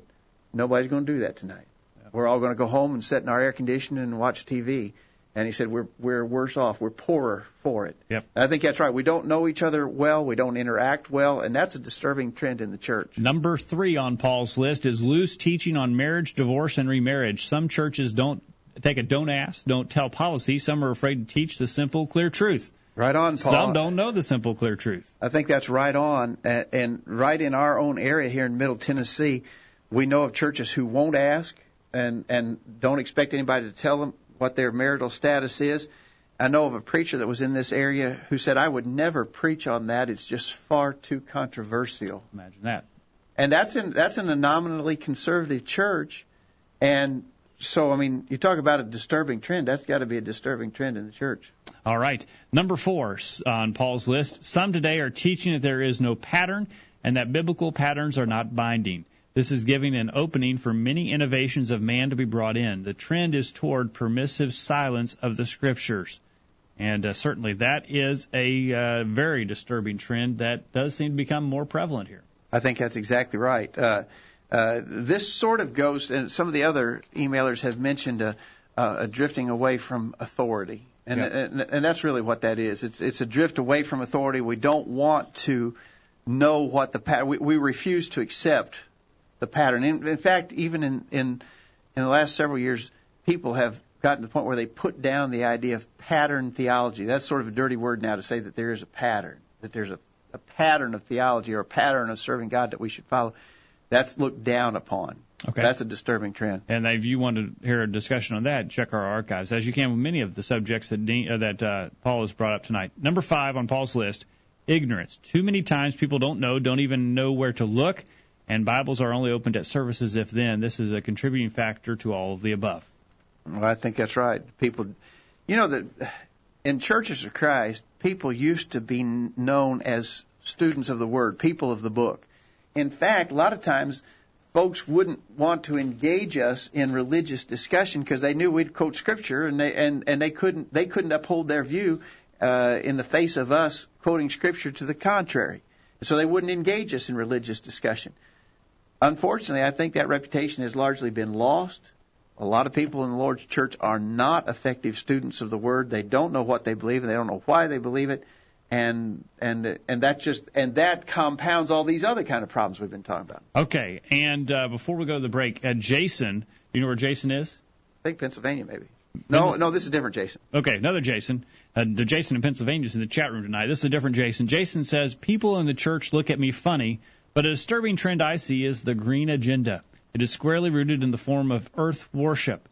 "Nobody's going to do that tonight. We're all going to go home and sit in our air conditioning and watch TV." And he said, "We're we're worse off. We're poorer for it." Yep. I think that's right. We don't know each other well. We don't interact well, and that's a disturbing trend in the church. Number three on Paul's list is loose teaching on marriage, divorce, and remarriage. Some churches don't take a don't ask, don't tell policy. Some are afraid to teach the simple, clear truth. Right on, Paul. Some don't know the simple, clear truth. I think that's right on, and, and right in our own area here in Middle Tennessee, we know of churches who won't ask and and don't expect anybody to tell them what their marital status is. I know of a preacher that was in this area who said, "I would never preach on that. It's just far too controversial." Imagine that. And that's in that's in a nominally conservative church, and so I mean, you talk about a disturbing trend. That's got to be a disturbing trend in the church. All right. Number four on Paul's list. Some today are teaching that there is no pattern and that biblical patterns are not binding. This is giving an opening for many innovations of man to be brought in. The trend is toward permissive silence of the scriptures. And uh, certainly that is a uh, very disturbing trend that does seem to become more prevalent here. I think that's exactly right. Uh, uh, this sort of goes, and some of the other emailers have mentioned a, a drifting away from authority, and, Yeah. and and that's really what that is. It's it's a drift away from authority. We don't want to know what the pattern. We, we refuse to accept the pattern. In, in fact, even in in in the last several years, people have gotten to the point where they put down the idea of pattern theology. That's sort of a dirty word now to say that there is a pattern, that there's a, a pattern of theology or a pattern of serving God that we should follow. That's looked down upon. Okay. That's a disturbing trend. And if you want to hear a discussion on that, check our archives, as you can with many of the subjects that uh, that uh, Paul has brought up tonight. Number five on Paul's list: ignorance. Too many times people don't know, don't even know where to look, and Bibles are only opened at services if then. This is a contributing factor to all of the above. Well, I think that's right. People, you know that in churches of Christ, people used to be known as students of the Word, people of the book. In fact, a lot of times, folks wouldn't want to engage us in religious discussion because they knew we'd quote Scripture, and they and and they couldn't they couldn't uphold their view uh, in the face of us quoting Scripture to the contrary. So they wouldn't engage us in religious discussion. Unfortunately, I think that reputation has largely been lost. A lot of people in the Lord's church are not effective students of the Word. They don't know what they believe, and they don't know why they believe it, and and and that just and that compounds all these other kind of problems we've been talking about. Okay, and uh, before we go to the break, uh, Jason, you know where Jason is? I think Pennsylvania, maybe. No, no, this is different, Jason. Okay, another Jason. Uh, the Jason in Pennsylvania is in the chat room tonight. This is a different Jason. Jason says people in the church look at me funny, but a disturbing trend I see is the green agenda. It is squarely rooted in the form of earth worship.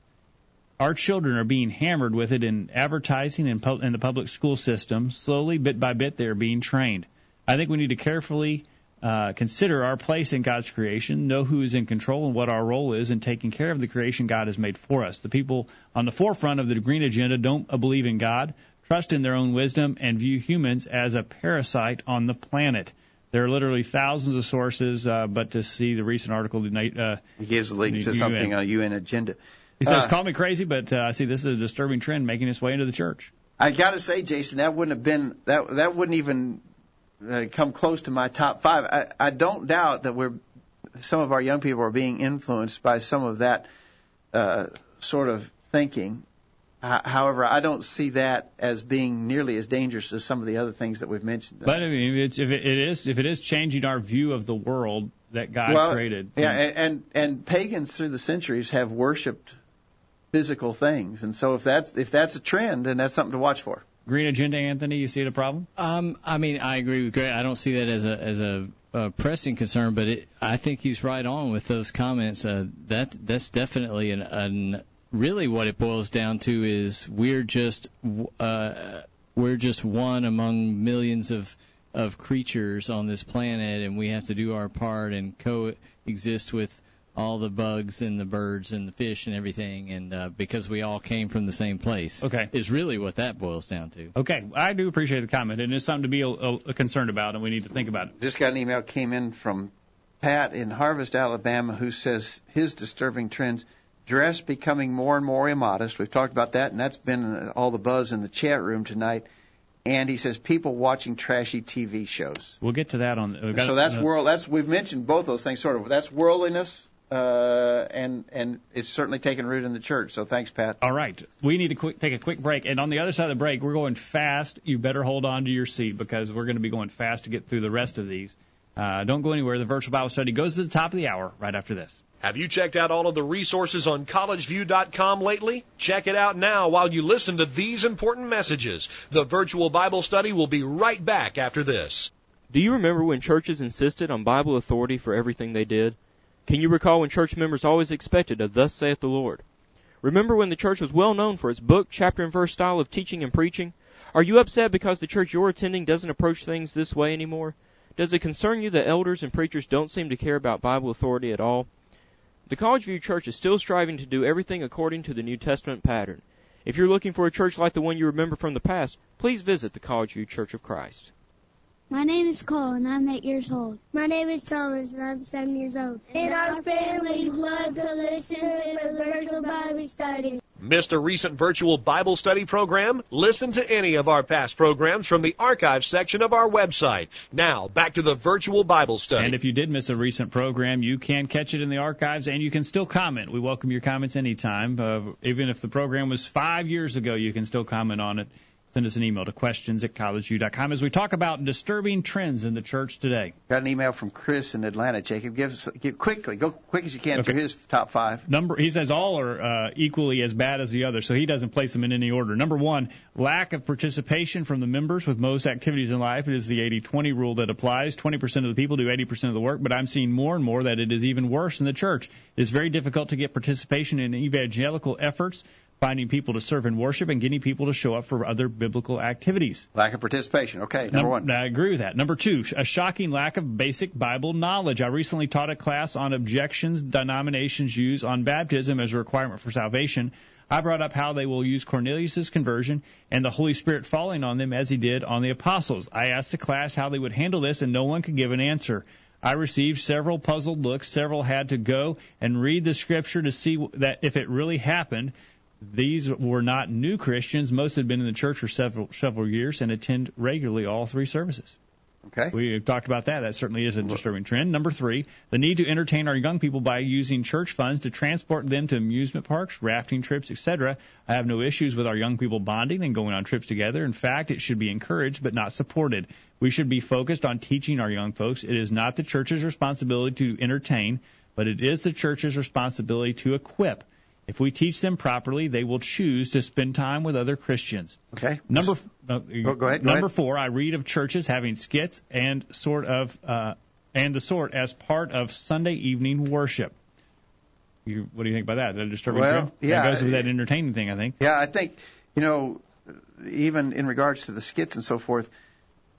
Our children are being hammered with it in advertising and pu- in the public school system. Slowly, bit by bit, they are being trained. I think we need to carefully uh, consider our place in God's creation, know who is in control and what our role is in taking care of the creation God has made for us. The people on the forefront of the green agenda don't believe in God, trust in their own wisdom, and view humans as a parasite on the planet. There are literally thousands of sources, uh, but to see the recent article tonight, uh, He gives a link to UN. something on a UN agenda. he says, Uh, "Call me crazy, but uh, I see this is a disturbing trend making its way into the church." I got to say, Jason, that wouldn't have been that that wouldn't even uh, come close to my top five. I, I don't doubt that we're some of our young people are being influenced by some of that uh, sort of thinking. H- however, I don't see that as being nearly as dangerous as some of the other things that we've mentioned. But I mean, it's, if it, it is if it is changing our view of the world that God well, created, yeah, and, and and pagans through the centuries have worshipped physical things, and so if that's if that's a trend, then that's something to watch for. Green agenda, Anthony, you see it a problem? Um, I mean, I agree with Greg. I don't see that as a as a, a pressing concern, but it, I think he's right on with those comments. Uh, that that's definitely an, an really what it boils down to is we're just uh, we're just one among millions of of creatures on this planet, and we have to do our part and coexist with all the bugs and the birds and the fish and everything, and uh, because we all came from the same place. Okay. is really what that boils down to. Okay, I do appreciate the comment, and it's something to be a, a, a concerned about, and we need to think about it. Just got an email came in from Pat in Harvest, Alabama, who says his disturbing trends dress becoming more and more immodest. We've talked about that, and that's been all the buzz in the chat room tonight. And he says people watching trashy TV shows. We'll get to that on. So that's uh, world. That's we've mentioned both those things sort of. That's worldliness, uh, and and it's certainly taken root in the church. So thanks, Pat. All right, we need to quick, take a quick break, and on the other side of the break, we're going fast. You better hold on to your seat because we're going to be going fast to get through the rest of these. Uh, don't go anywhere. The virtual Bible study goes to the top of the hour right after this. Have you checked out all of the resources on collegeview.com lately? Check it out now while you listen to these important messages. The virtual Bible study will be right back after this. Do you remember when churches insisted on Bible authority for everything they did? Can you recall when church members always expected a thus saith the Lord? Remember when the church was well known for its book, chapter and verse style of teaching and preaching? Are you upset because the church you're attending doesn't approach things this way anymore? Does it concern you that elders and preachers don't seem to care about Bible authority at all? The College View Church is still striving to do everything according to the New Testament pattern. If you're looking for a church like the one you remember from the past, please visit the College View Church of Christ. My name is Cole, and I'm eight years old. My name is Thomas, and I'm seven years old. And our families love to listen to the virtual Bible study. Missed a recent virtual Bible study program? Listen to any of our past programs from the archive section of our website. Now, back to the virtual Bible study. And if you did miss a recent program, you can catch it in the archives, and you can still comment. We welcome your comments anytime. Uh, even if the program was five years ago, you can still comment on it. Send us an email to questions at collegeview.com as we talk about disturbing trends in the church today. Got an email from Chris in Atlanta. Jacob, give, us, give quickly, go quick as you can Okay. through his top five. Number, he says all are uh, equally as bad as the other, so he doesn't place them in any order. Number one, lack of participation from the members with most activities in life. It is the 80-20 rule that applies. 20% of the people do 80% of the work, but I'm seeing more and more that it is even worse in the church. It is very difficult to get participation in evangelical efforts, finding people to serve and worship, and getting people to show up for other biblical activities. Lack of participation. Okay, number Number- one. I agree with that. Number two, a shocking lack of basic Bible knowledge. I recently taught a class on objections denominations use on baptism as a requirement for salvation. I brought up how they will use Cornelius' conversion and the Holy Spirit falling on them as he did on the apostles. I asked the class how they would handle this, and no one could give an answer. I received several puzzled looks. Several had to go and read the scripture to see that if it really happened. These were not new Christians. Most had been in the church for several several years and attend regularly all three services. Okay. We talked about that. That certainly is a disturbing trend. Number three, the need to entertain our young people by using church funds to transport them to amusement parks, rafting trips, etc. I have no issues with our young people bonding and going on trips together. In fact, it should be encouraged but not supported. We should be focused on teaching our young folks. It is not the church's responsibility to entertain, but it is the church's responsibility to equip. If we teach them properly, they will choose to spend time with other Christians. Okay. Number uh, Go- go ahead, go number ahead. four, I read of churches having skits and sort of uh, and the sort as part of Sunday evening worship. You, what do you think about that? Is that a disturbing Well, yeah, that goes with that entertaining thing, I think. Yeah, I think you know, even in regards to the skits and so forth,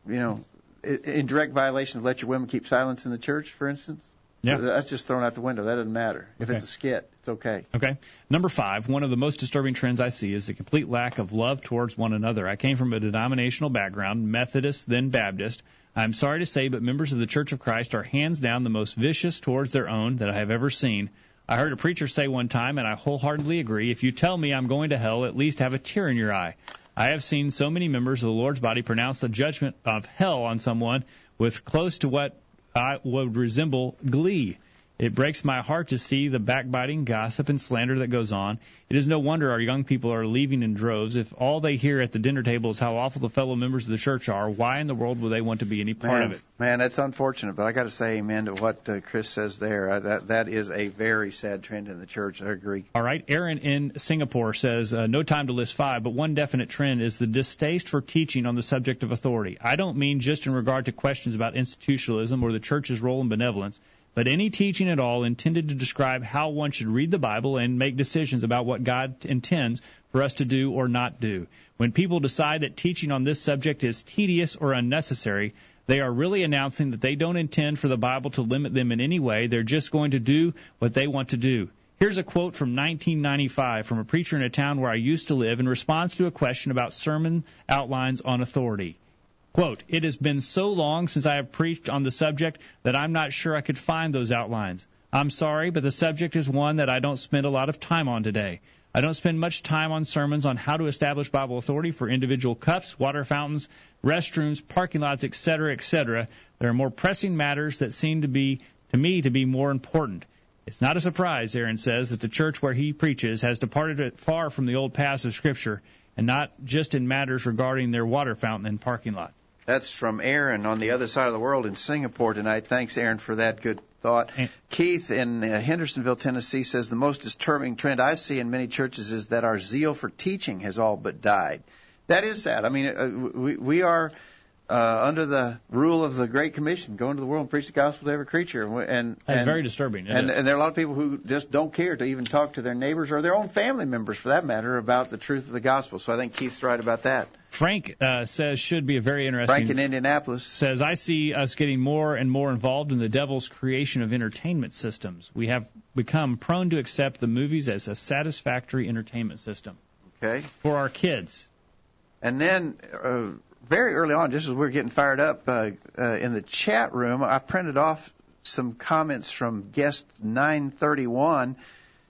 you know, in direct violation of let your women keep silence in the church, for instance. Yeah. That's just thrown out the window. That doesn't matter. If Okay. it's a skit, it's okay. Okay. Number five, one of the most disturbing trends I see is the complete lack of love towards one another. I came from a denominational background, Methodist, then Baptist. I'm sorry to say, but members of the Church of Christ are hands down the most vicious towards their own that I have ever seen. I heard a preacher say one time, and I wholeheartedly agree, if you tell me I'm going to hell, at least have a tear in your eye. I have seen so many members of the Lord's body pronounce the judgment of hell on someone with close to what I would resemble glee. It breaks my heart to see the backbiting, gossip, and slander that goes on. It is no wonder our young people are leaving in droves. If all they hear at the dinner table is how awful the fellow members of the church are, why in the world would they want to be any part man, of it? Man, that's unfortunate, but I got to say amen to what uh, Chris says there. Uh, that that is a very sad trend in the church. I agree. All right. Aaron in Singapore says, uh, no time to list five, but one definite trend is the distaste for teaching on the subject of authority. I don't mean just in regard to questions about institutionalism or the church's role in benevolence but any teaching at all intended to describe how one should read the Bible and make decisions about what God intends for us to do or not do. When people decide that teaching on this subject is tedious or unnecessary, they are really announcing that they don't intend for the Bible to limit them in any way. They're just going to do what they want to do. Here's a quote from 1995 from a preacher in a town where I used to live in response to a question about sermon outlines on authority. Quote, It has been so long since I have preached on the subject that I'm not sure I could find those outlines. I'm sorry, but the subject is one that I don't spend a lot of time on today. I don't spend much time on sermons on how to establish Bible authority for individual cups, water fountains, restrooms, parking lots, etc., etc. There are more pressing matters that seem to be, to me, to be more important. It's not a surprise, Aaron says, that the church where he preaches has departed far from the old paths of Scripture, and not just in matters regarding their water fountain and parking lot. That's from Aaron on the other side of the world in Singapore tonight. Thanks, Aaron, for that good thought. Keith in uh, Hendersonville, Tennessee says the most disturbing trend I see in many churches is that our zeal for teaching has all but died. That is sad. I mean, uh, we, we are uh, under the rule of the Great Commission, go into the world and preach the gospel to every creature. And, That's and, very disturbing. And, and there are a lot of people who just don't care to even talk to their neighbors or their own family members, for that matter, about the truth of the gospel. So I think Keith's right about that. Frank uh, says should be a very interesting. Frank in Indianapolis says I see us getting more and more involved in the devil's creation of entertainment systems. We have become prone to accept the movies as a satisfactory entertainment system. Okay. For our kids. And then uh, very early on, just as we are getting fired up uh, uh, in the chat room, I printed off some comments from guest 931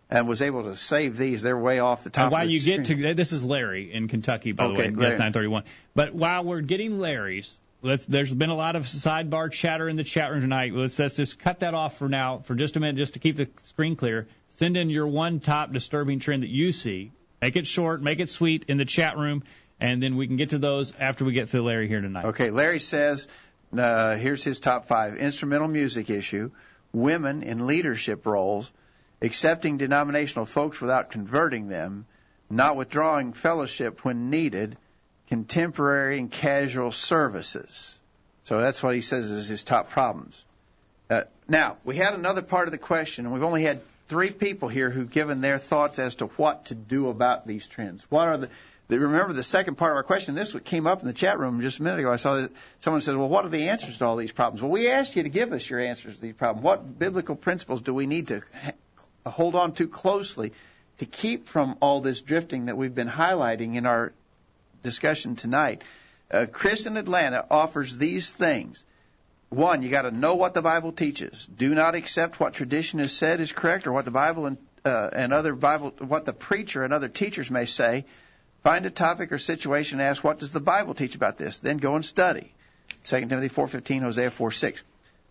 and was able to save these. They're way off the top. And while the you screen. get to this is Larry in Kentucky, by Okay, the way, Larry. yes, 931. But while we're getting Larry's, let's there's been a lot of sidebar chatter in the chat room tonight. Let's, let's just cut that off for now, for just a minute, just to keep the screen clear. Send in your one top disturbing trend that you see. Make it short, make it sweet in the chat room, and then we can get to those after we get through Larry here tonight. Okay, Larry says, uh, here's his top five: instrumental music issue, women in leadership roles, accepting denominational folks without converting them, not withdrawing fellowship when needed, contemporary and casual services. So that's what he says is his top problems. Uh, now, we had another part of the question, and we've only had three people here who've given their thoughts as to what to do about these trends. What are the the- Remember the second part of our question. This came up in the chat room just a minute ago. I saw that someone said, "Well, what are the answers to all these problems?" Well, we asked you to give us your answers to these problems. What biblical principles do we need to hold on to closely to keep from all this drifting that we've been highlighting in our discussion tonight? Uh, Chris in Atlanta offers these things. One, you got to know what the Bible teaches. Do not accept what tradition has said is correct or what the Bible and, uh, and other Bible, what the preacher and other teachers may say. Find a topic or situation and ask, what does the Bible teach about this? Then go and study. 2 Timothy 4.15, Hosea 4.6.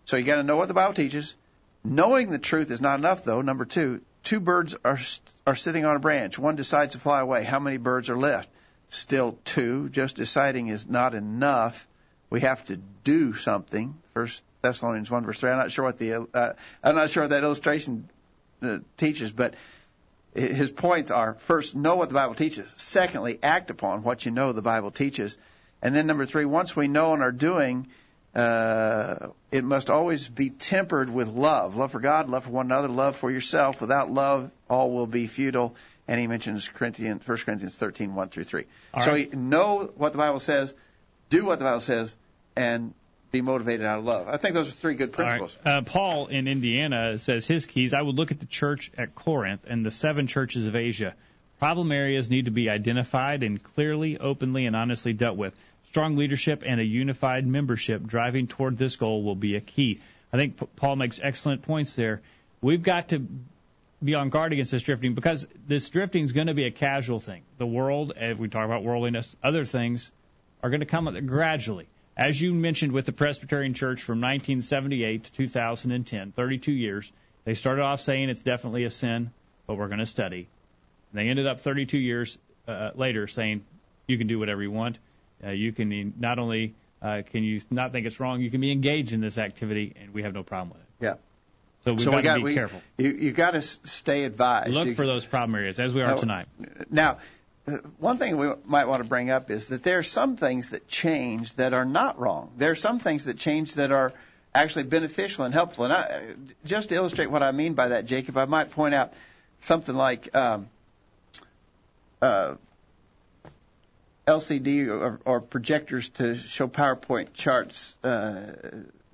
So you got to know what the Bible teaches. Knowing the truth is not enough, though. Number two, two birds are are sitting on a branch. One decides to fly away. How many birds are left? Still two. Just deciding is not enough. We have to do something. First Thessalonians 1 verse 3. I'm not sure what the uh, I'm not sure what that illustration uh, teaches, but his points are first know what the Bible teaches. Secondly, act upon what you know the Bible teaches. And then number three, once we know and are doing, uh, it must always be tempered with love. Love for God, love for one another, love for yourself. Without love, all will be futile. And he mentions Corinthians, 1 Corinthians 13, 1 through 3. All so right. know what the Bible says, do what the Bible says, and be motivated out of love. I think those are three good All right. principles. Uh, Paul in Indiana says his keys. I would look at the church at Corinth and the seven churches of Asia. Problem areas need to be identified and clearly, openly, and honestly dealt with. Strong leadership and a unified membership driving toward this goal will be a key. I think P- Paul makes excellent points there. We've got to be on guard against this drifting because this drifting is going to be a casual thing. The world, if we talk about worldliness, other things are going to come gradually. As you mentioned with the Presbyterian Church from 1978 to 2010, 32 years, they started off saying it's definitely a sin, but we're going to study. And they ended up 32 years uh, later saying you can do whatever you want. Uh, you can not only uh, can you not think it's wrong, you can be engaged in this activity, and we have no problem with it. Yeah. So we've so got we got, to be we, careful. You you got to stay advised. Look You- for those problem areas, as we are Now- tonight. Now, one thing we might want to bring up is that there are some things that change that are not wrong. There are some things that change that are actually beneficial and helpful. And I, just to illustrate what I mean by that, Jacob, I might point out something like um, uh, LCD or, or projectors to show PowerPoint charts uh,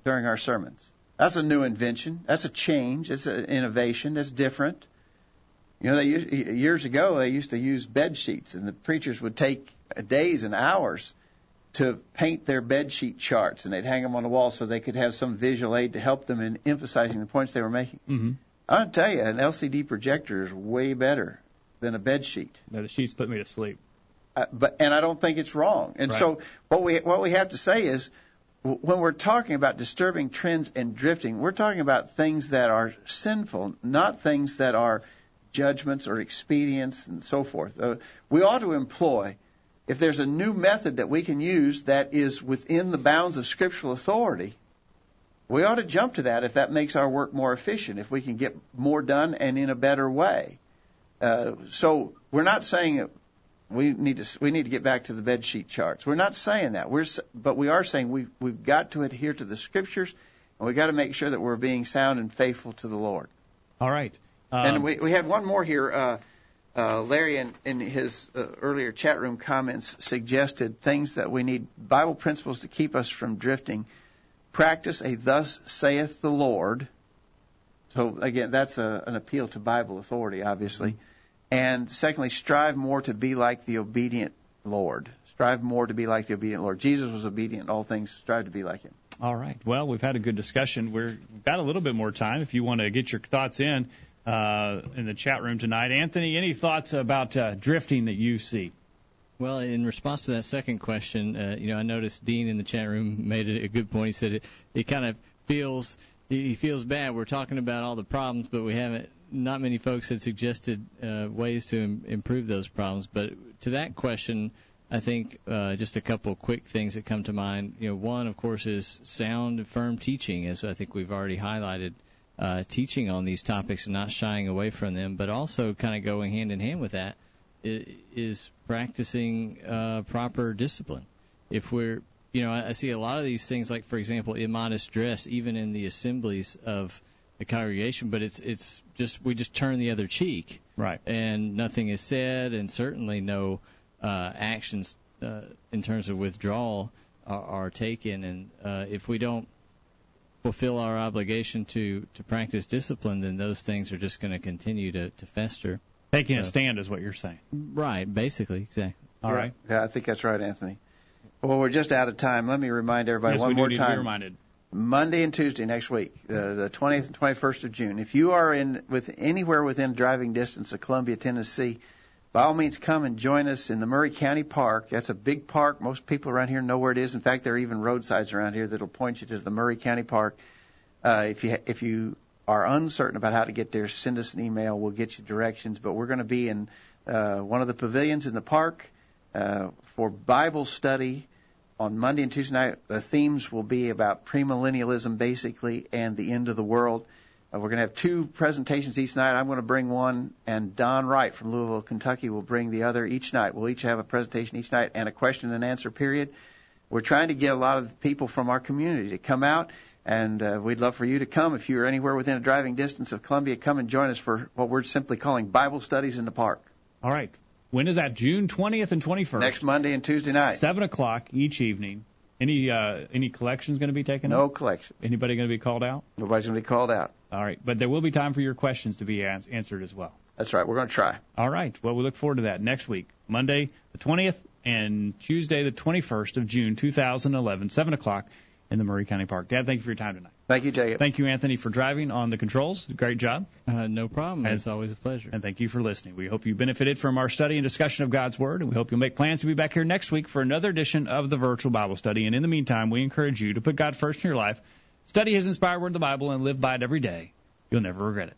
during our sermons. That's a new invention. That's a change. It's an innovation. That's different. You know, they used, years ago they used to use bed sheets, and the preachers would take days and hours to paint their bed sheet charts, and they'd hang them on the wall so they could have some visual aid to help them in emphasizing the points they were making. Mm-hmm. I'll tell you, an LCD projector is way better than a bed sheet. No, the sheets put me to sleep. Uh, but and I don't think it's wrong. And Right. so what we what we have to say is when we're talking about disturbing trends and drifting, we're talking about things that are sinful, not things that are judgments or expedients and so forth. Uh, we ought to employ if there's a new method that we can use that is within the bounds of scriptural authority, we ought to jump to that if that makes our work more efficient, if we can get more done and in a better way. Uh, so we're not saying we need to we need to get back to the bed sheet charts. We're not saying that. We're but we are saying we we've got to adhere to the scriptures and we've got to make sure that we're being sound and faithful to the Lord. All right. Um, and we we had one more here. Uh, uh, Larry, in, in his uh, earlier chat room comments, suggested things that we need Bible principles to keep us from drifting. Practice a "Thus saith the Lord." So again, that's a, an appeal to Bible authority, obviously. And secondly, strive more to be like the obedient Lord. Strive more to be like the obedient Lord. Jesus was obedient in all things. Strive to be like him. All right. Well, we've had a good discussion. We're, we've got a little bit more time if you want to get your thoughts in uh, in the chat room tonight. Anthony, any thoughts about uh, drifting that you see? Well, in response to that second question, uh, you know, I noticed Dean in the chat room made a, good point. He said it, it kind of feels he feels bad. We're talking about all the problems, but we haven't. Not many folks had suggested uh, ways to Im- improve those problems. But to that question, I think uh, just a couple quick things that come to mind. You know, one, of course, is sound firm teaching, as I think we've already highlighted. Uh, teaching on these topics and not shying away from them, but also kind of going hand in hand with that is practicing uh, proper discipline. If we're, you know, I, I see a lot of these things, like for example, immodest dress, even in the assemblies of the congregation, but it's it's just we just turn the other cheek, Right. and nothing is said, and certainly no uh, actions uh, in terms of withdrawal are, are taken, and uh, if we don't fulfill our obligation to to practice discipline, then those things are just going to continue to to fester. Taking a stand is what you're saying. Right, basically, exactly. All right. Yeah, I think that's right, Anthony. Well, we're just out of time. Let me remind everybody yes, one we more need to be time. reminded. Monday and Tuesday next week, uh, the 20th and 21st of June. If you are in with anywhere within driving distance of Columbia, Tennessee, by all means come and join us in the Maury County Park. That's a big park. Most people around here know where it is. In fact, there are even roadsides around here that'll point you to the Maury County Park. Uh, if you if you are uncertain about how to get there, send us an email. We'll get you directions. But we're going to be in uh, one of the pavilions in the park uh, for Bible study on Monday and Tuesday night. The themes will be about premillennialism, basically, and the end of the world. Uh, we're going to have two presentations each night. I'm going to bring one, and Don Wright from Louisville, Kentucky, will bring the other each night. We'll each have a presentation each night and a question and answer period. We're trying to get a lot of people from our community to come out, and uh, we'd love for you to come. If you're anywhere within a driving distance of Columbia, come and join us for what we're simply calling Bible studies in the park All right. When is that? June 20th and 21st. next Monday and Tuesday night. Seven o'clock each evening. Any uh, any collections going to be taken? No up? collection. Anybody going to be called out? Nobody's going to be called out. All right, but there will be time for your questions to be ans- answered as well. That's right. We're going to try. All right. Well, we look forward to that next week, Monday the 20th and Tuesday the 21st of June 2011, 7 o'clock in the Maury County Park. Dad, thank you for your time tonight. Thank you, Jacob. Thank you, Anthony, for driving on the controls. Great job. Uh, no problem. And- It's always a pleasure. And thank you for listening. We hope you benefited from our study and discussion of God's Word, and we hope you'll make plans to be back here next week for another edition of the virtual Bible study. And in the meantime, we encourage you to put God first in your life, study His inspired Word, the Bible, and live by it every day. You'll never regret it.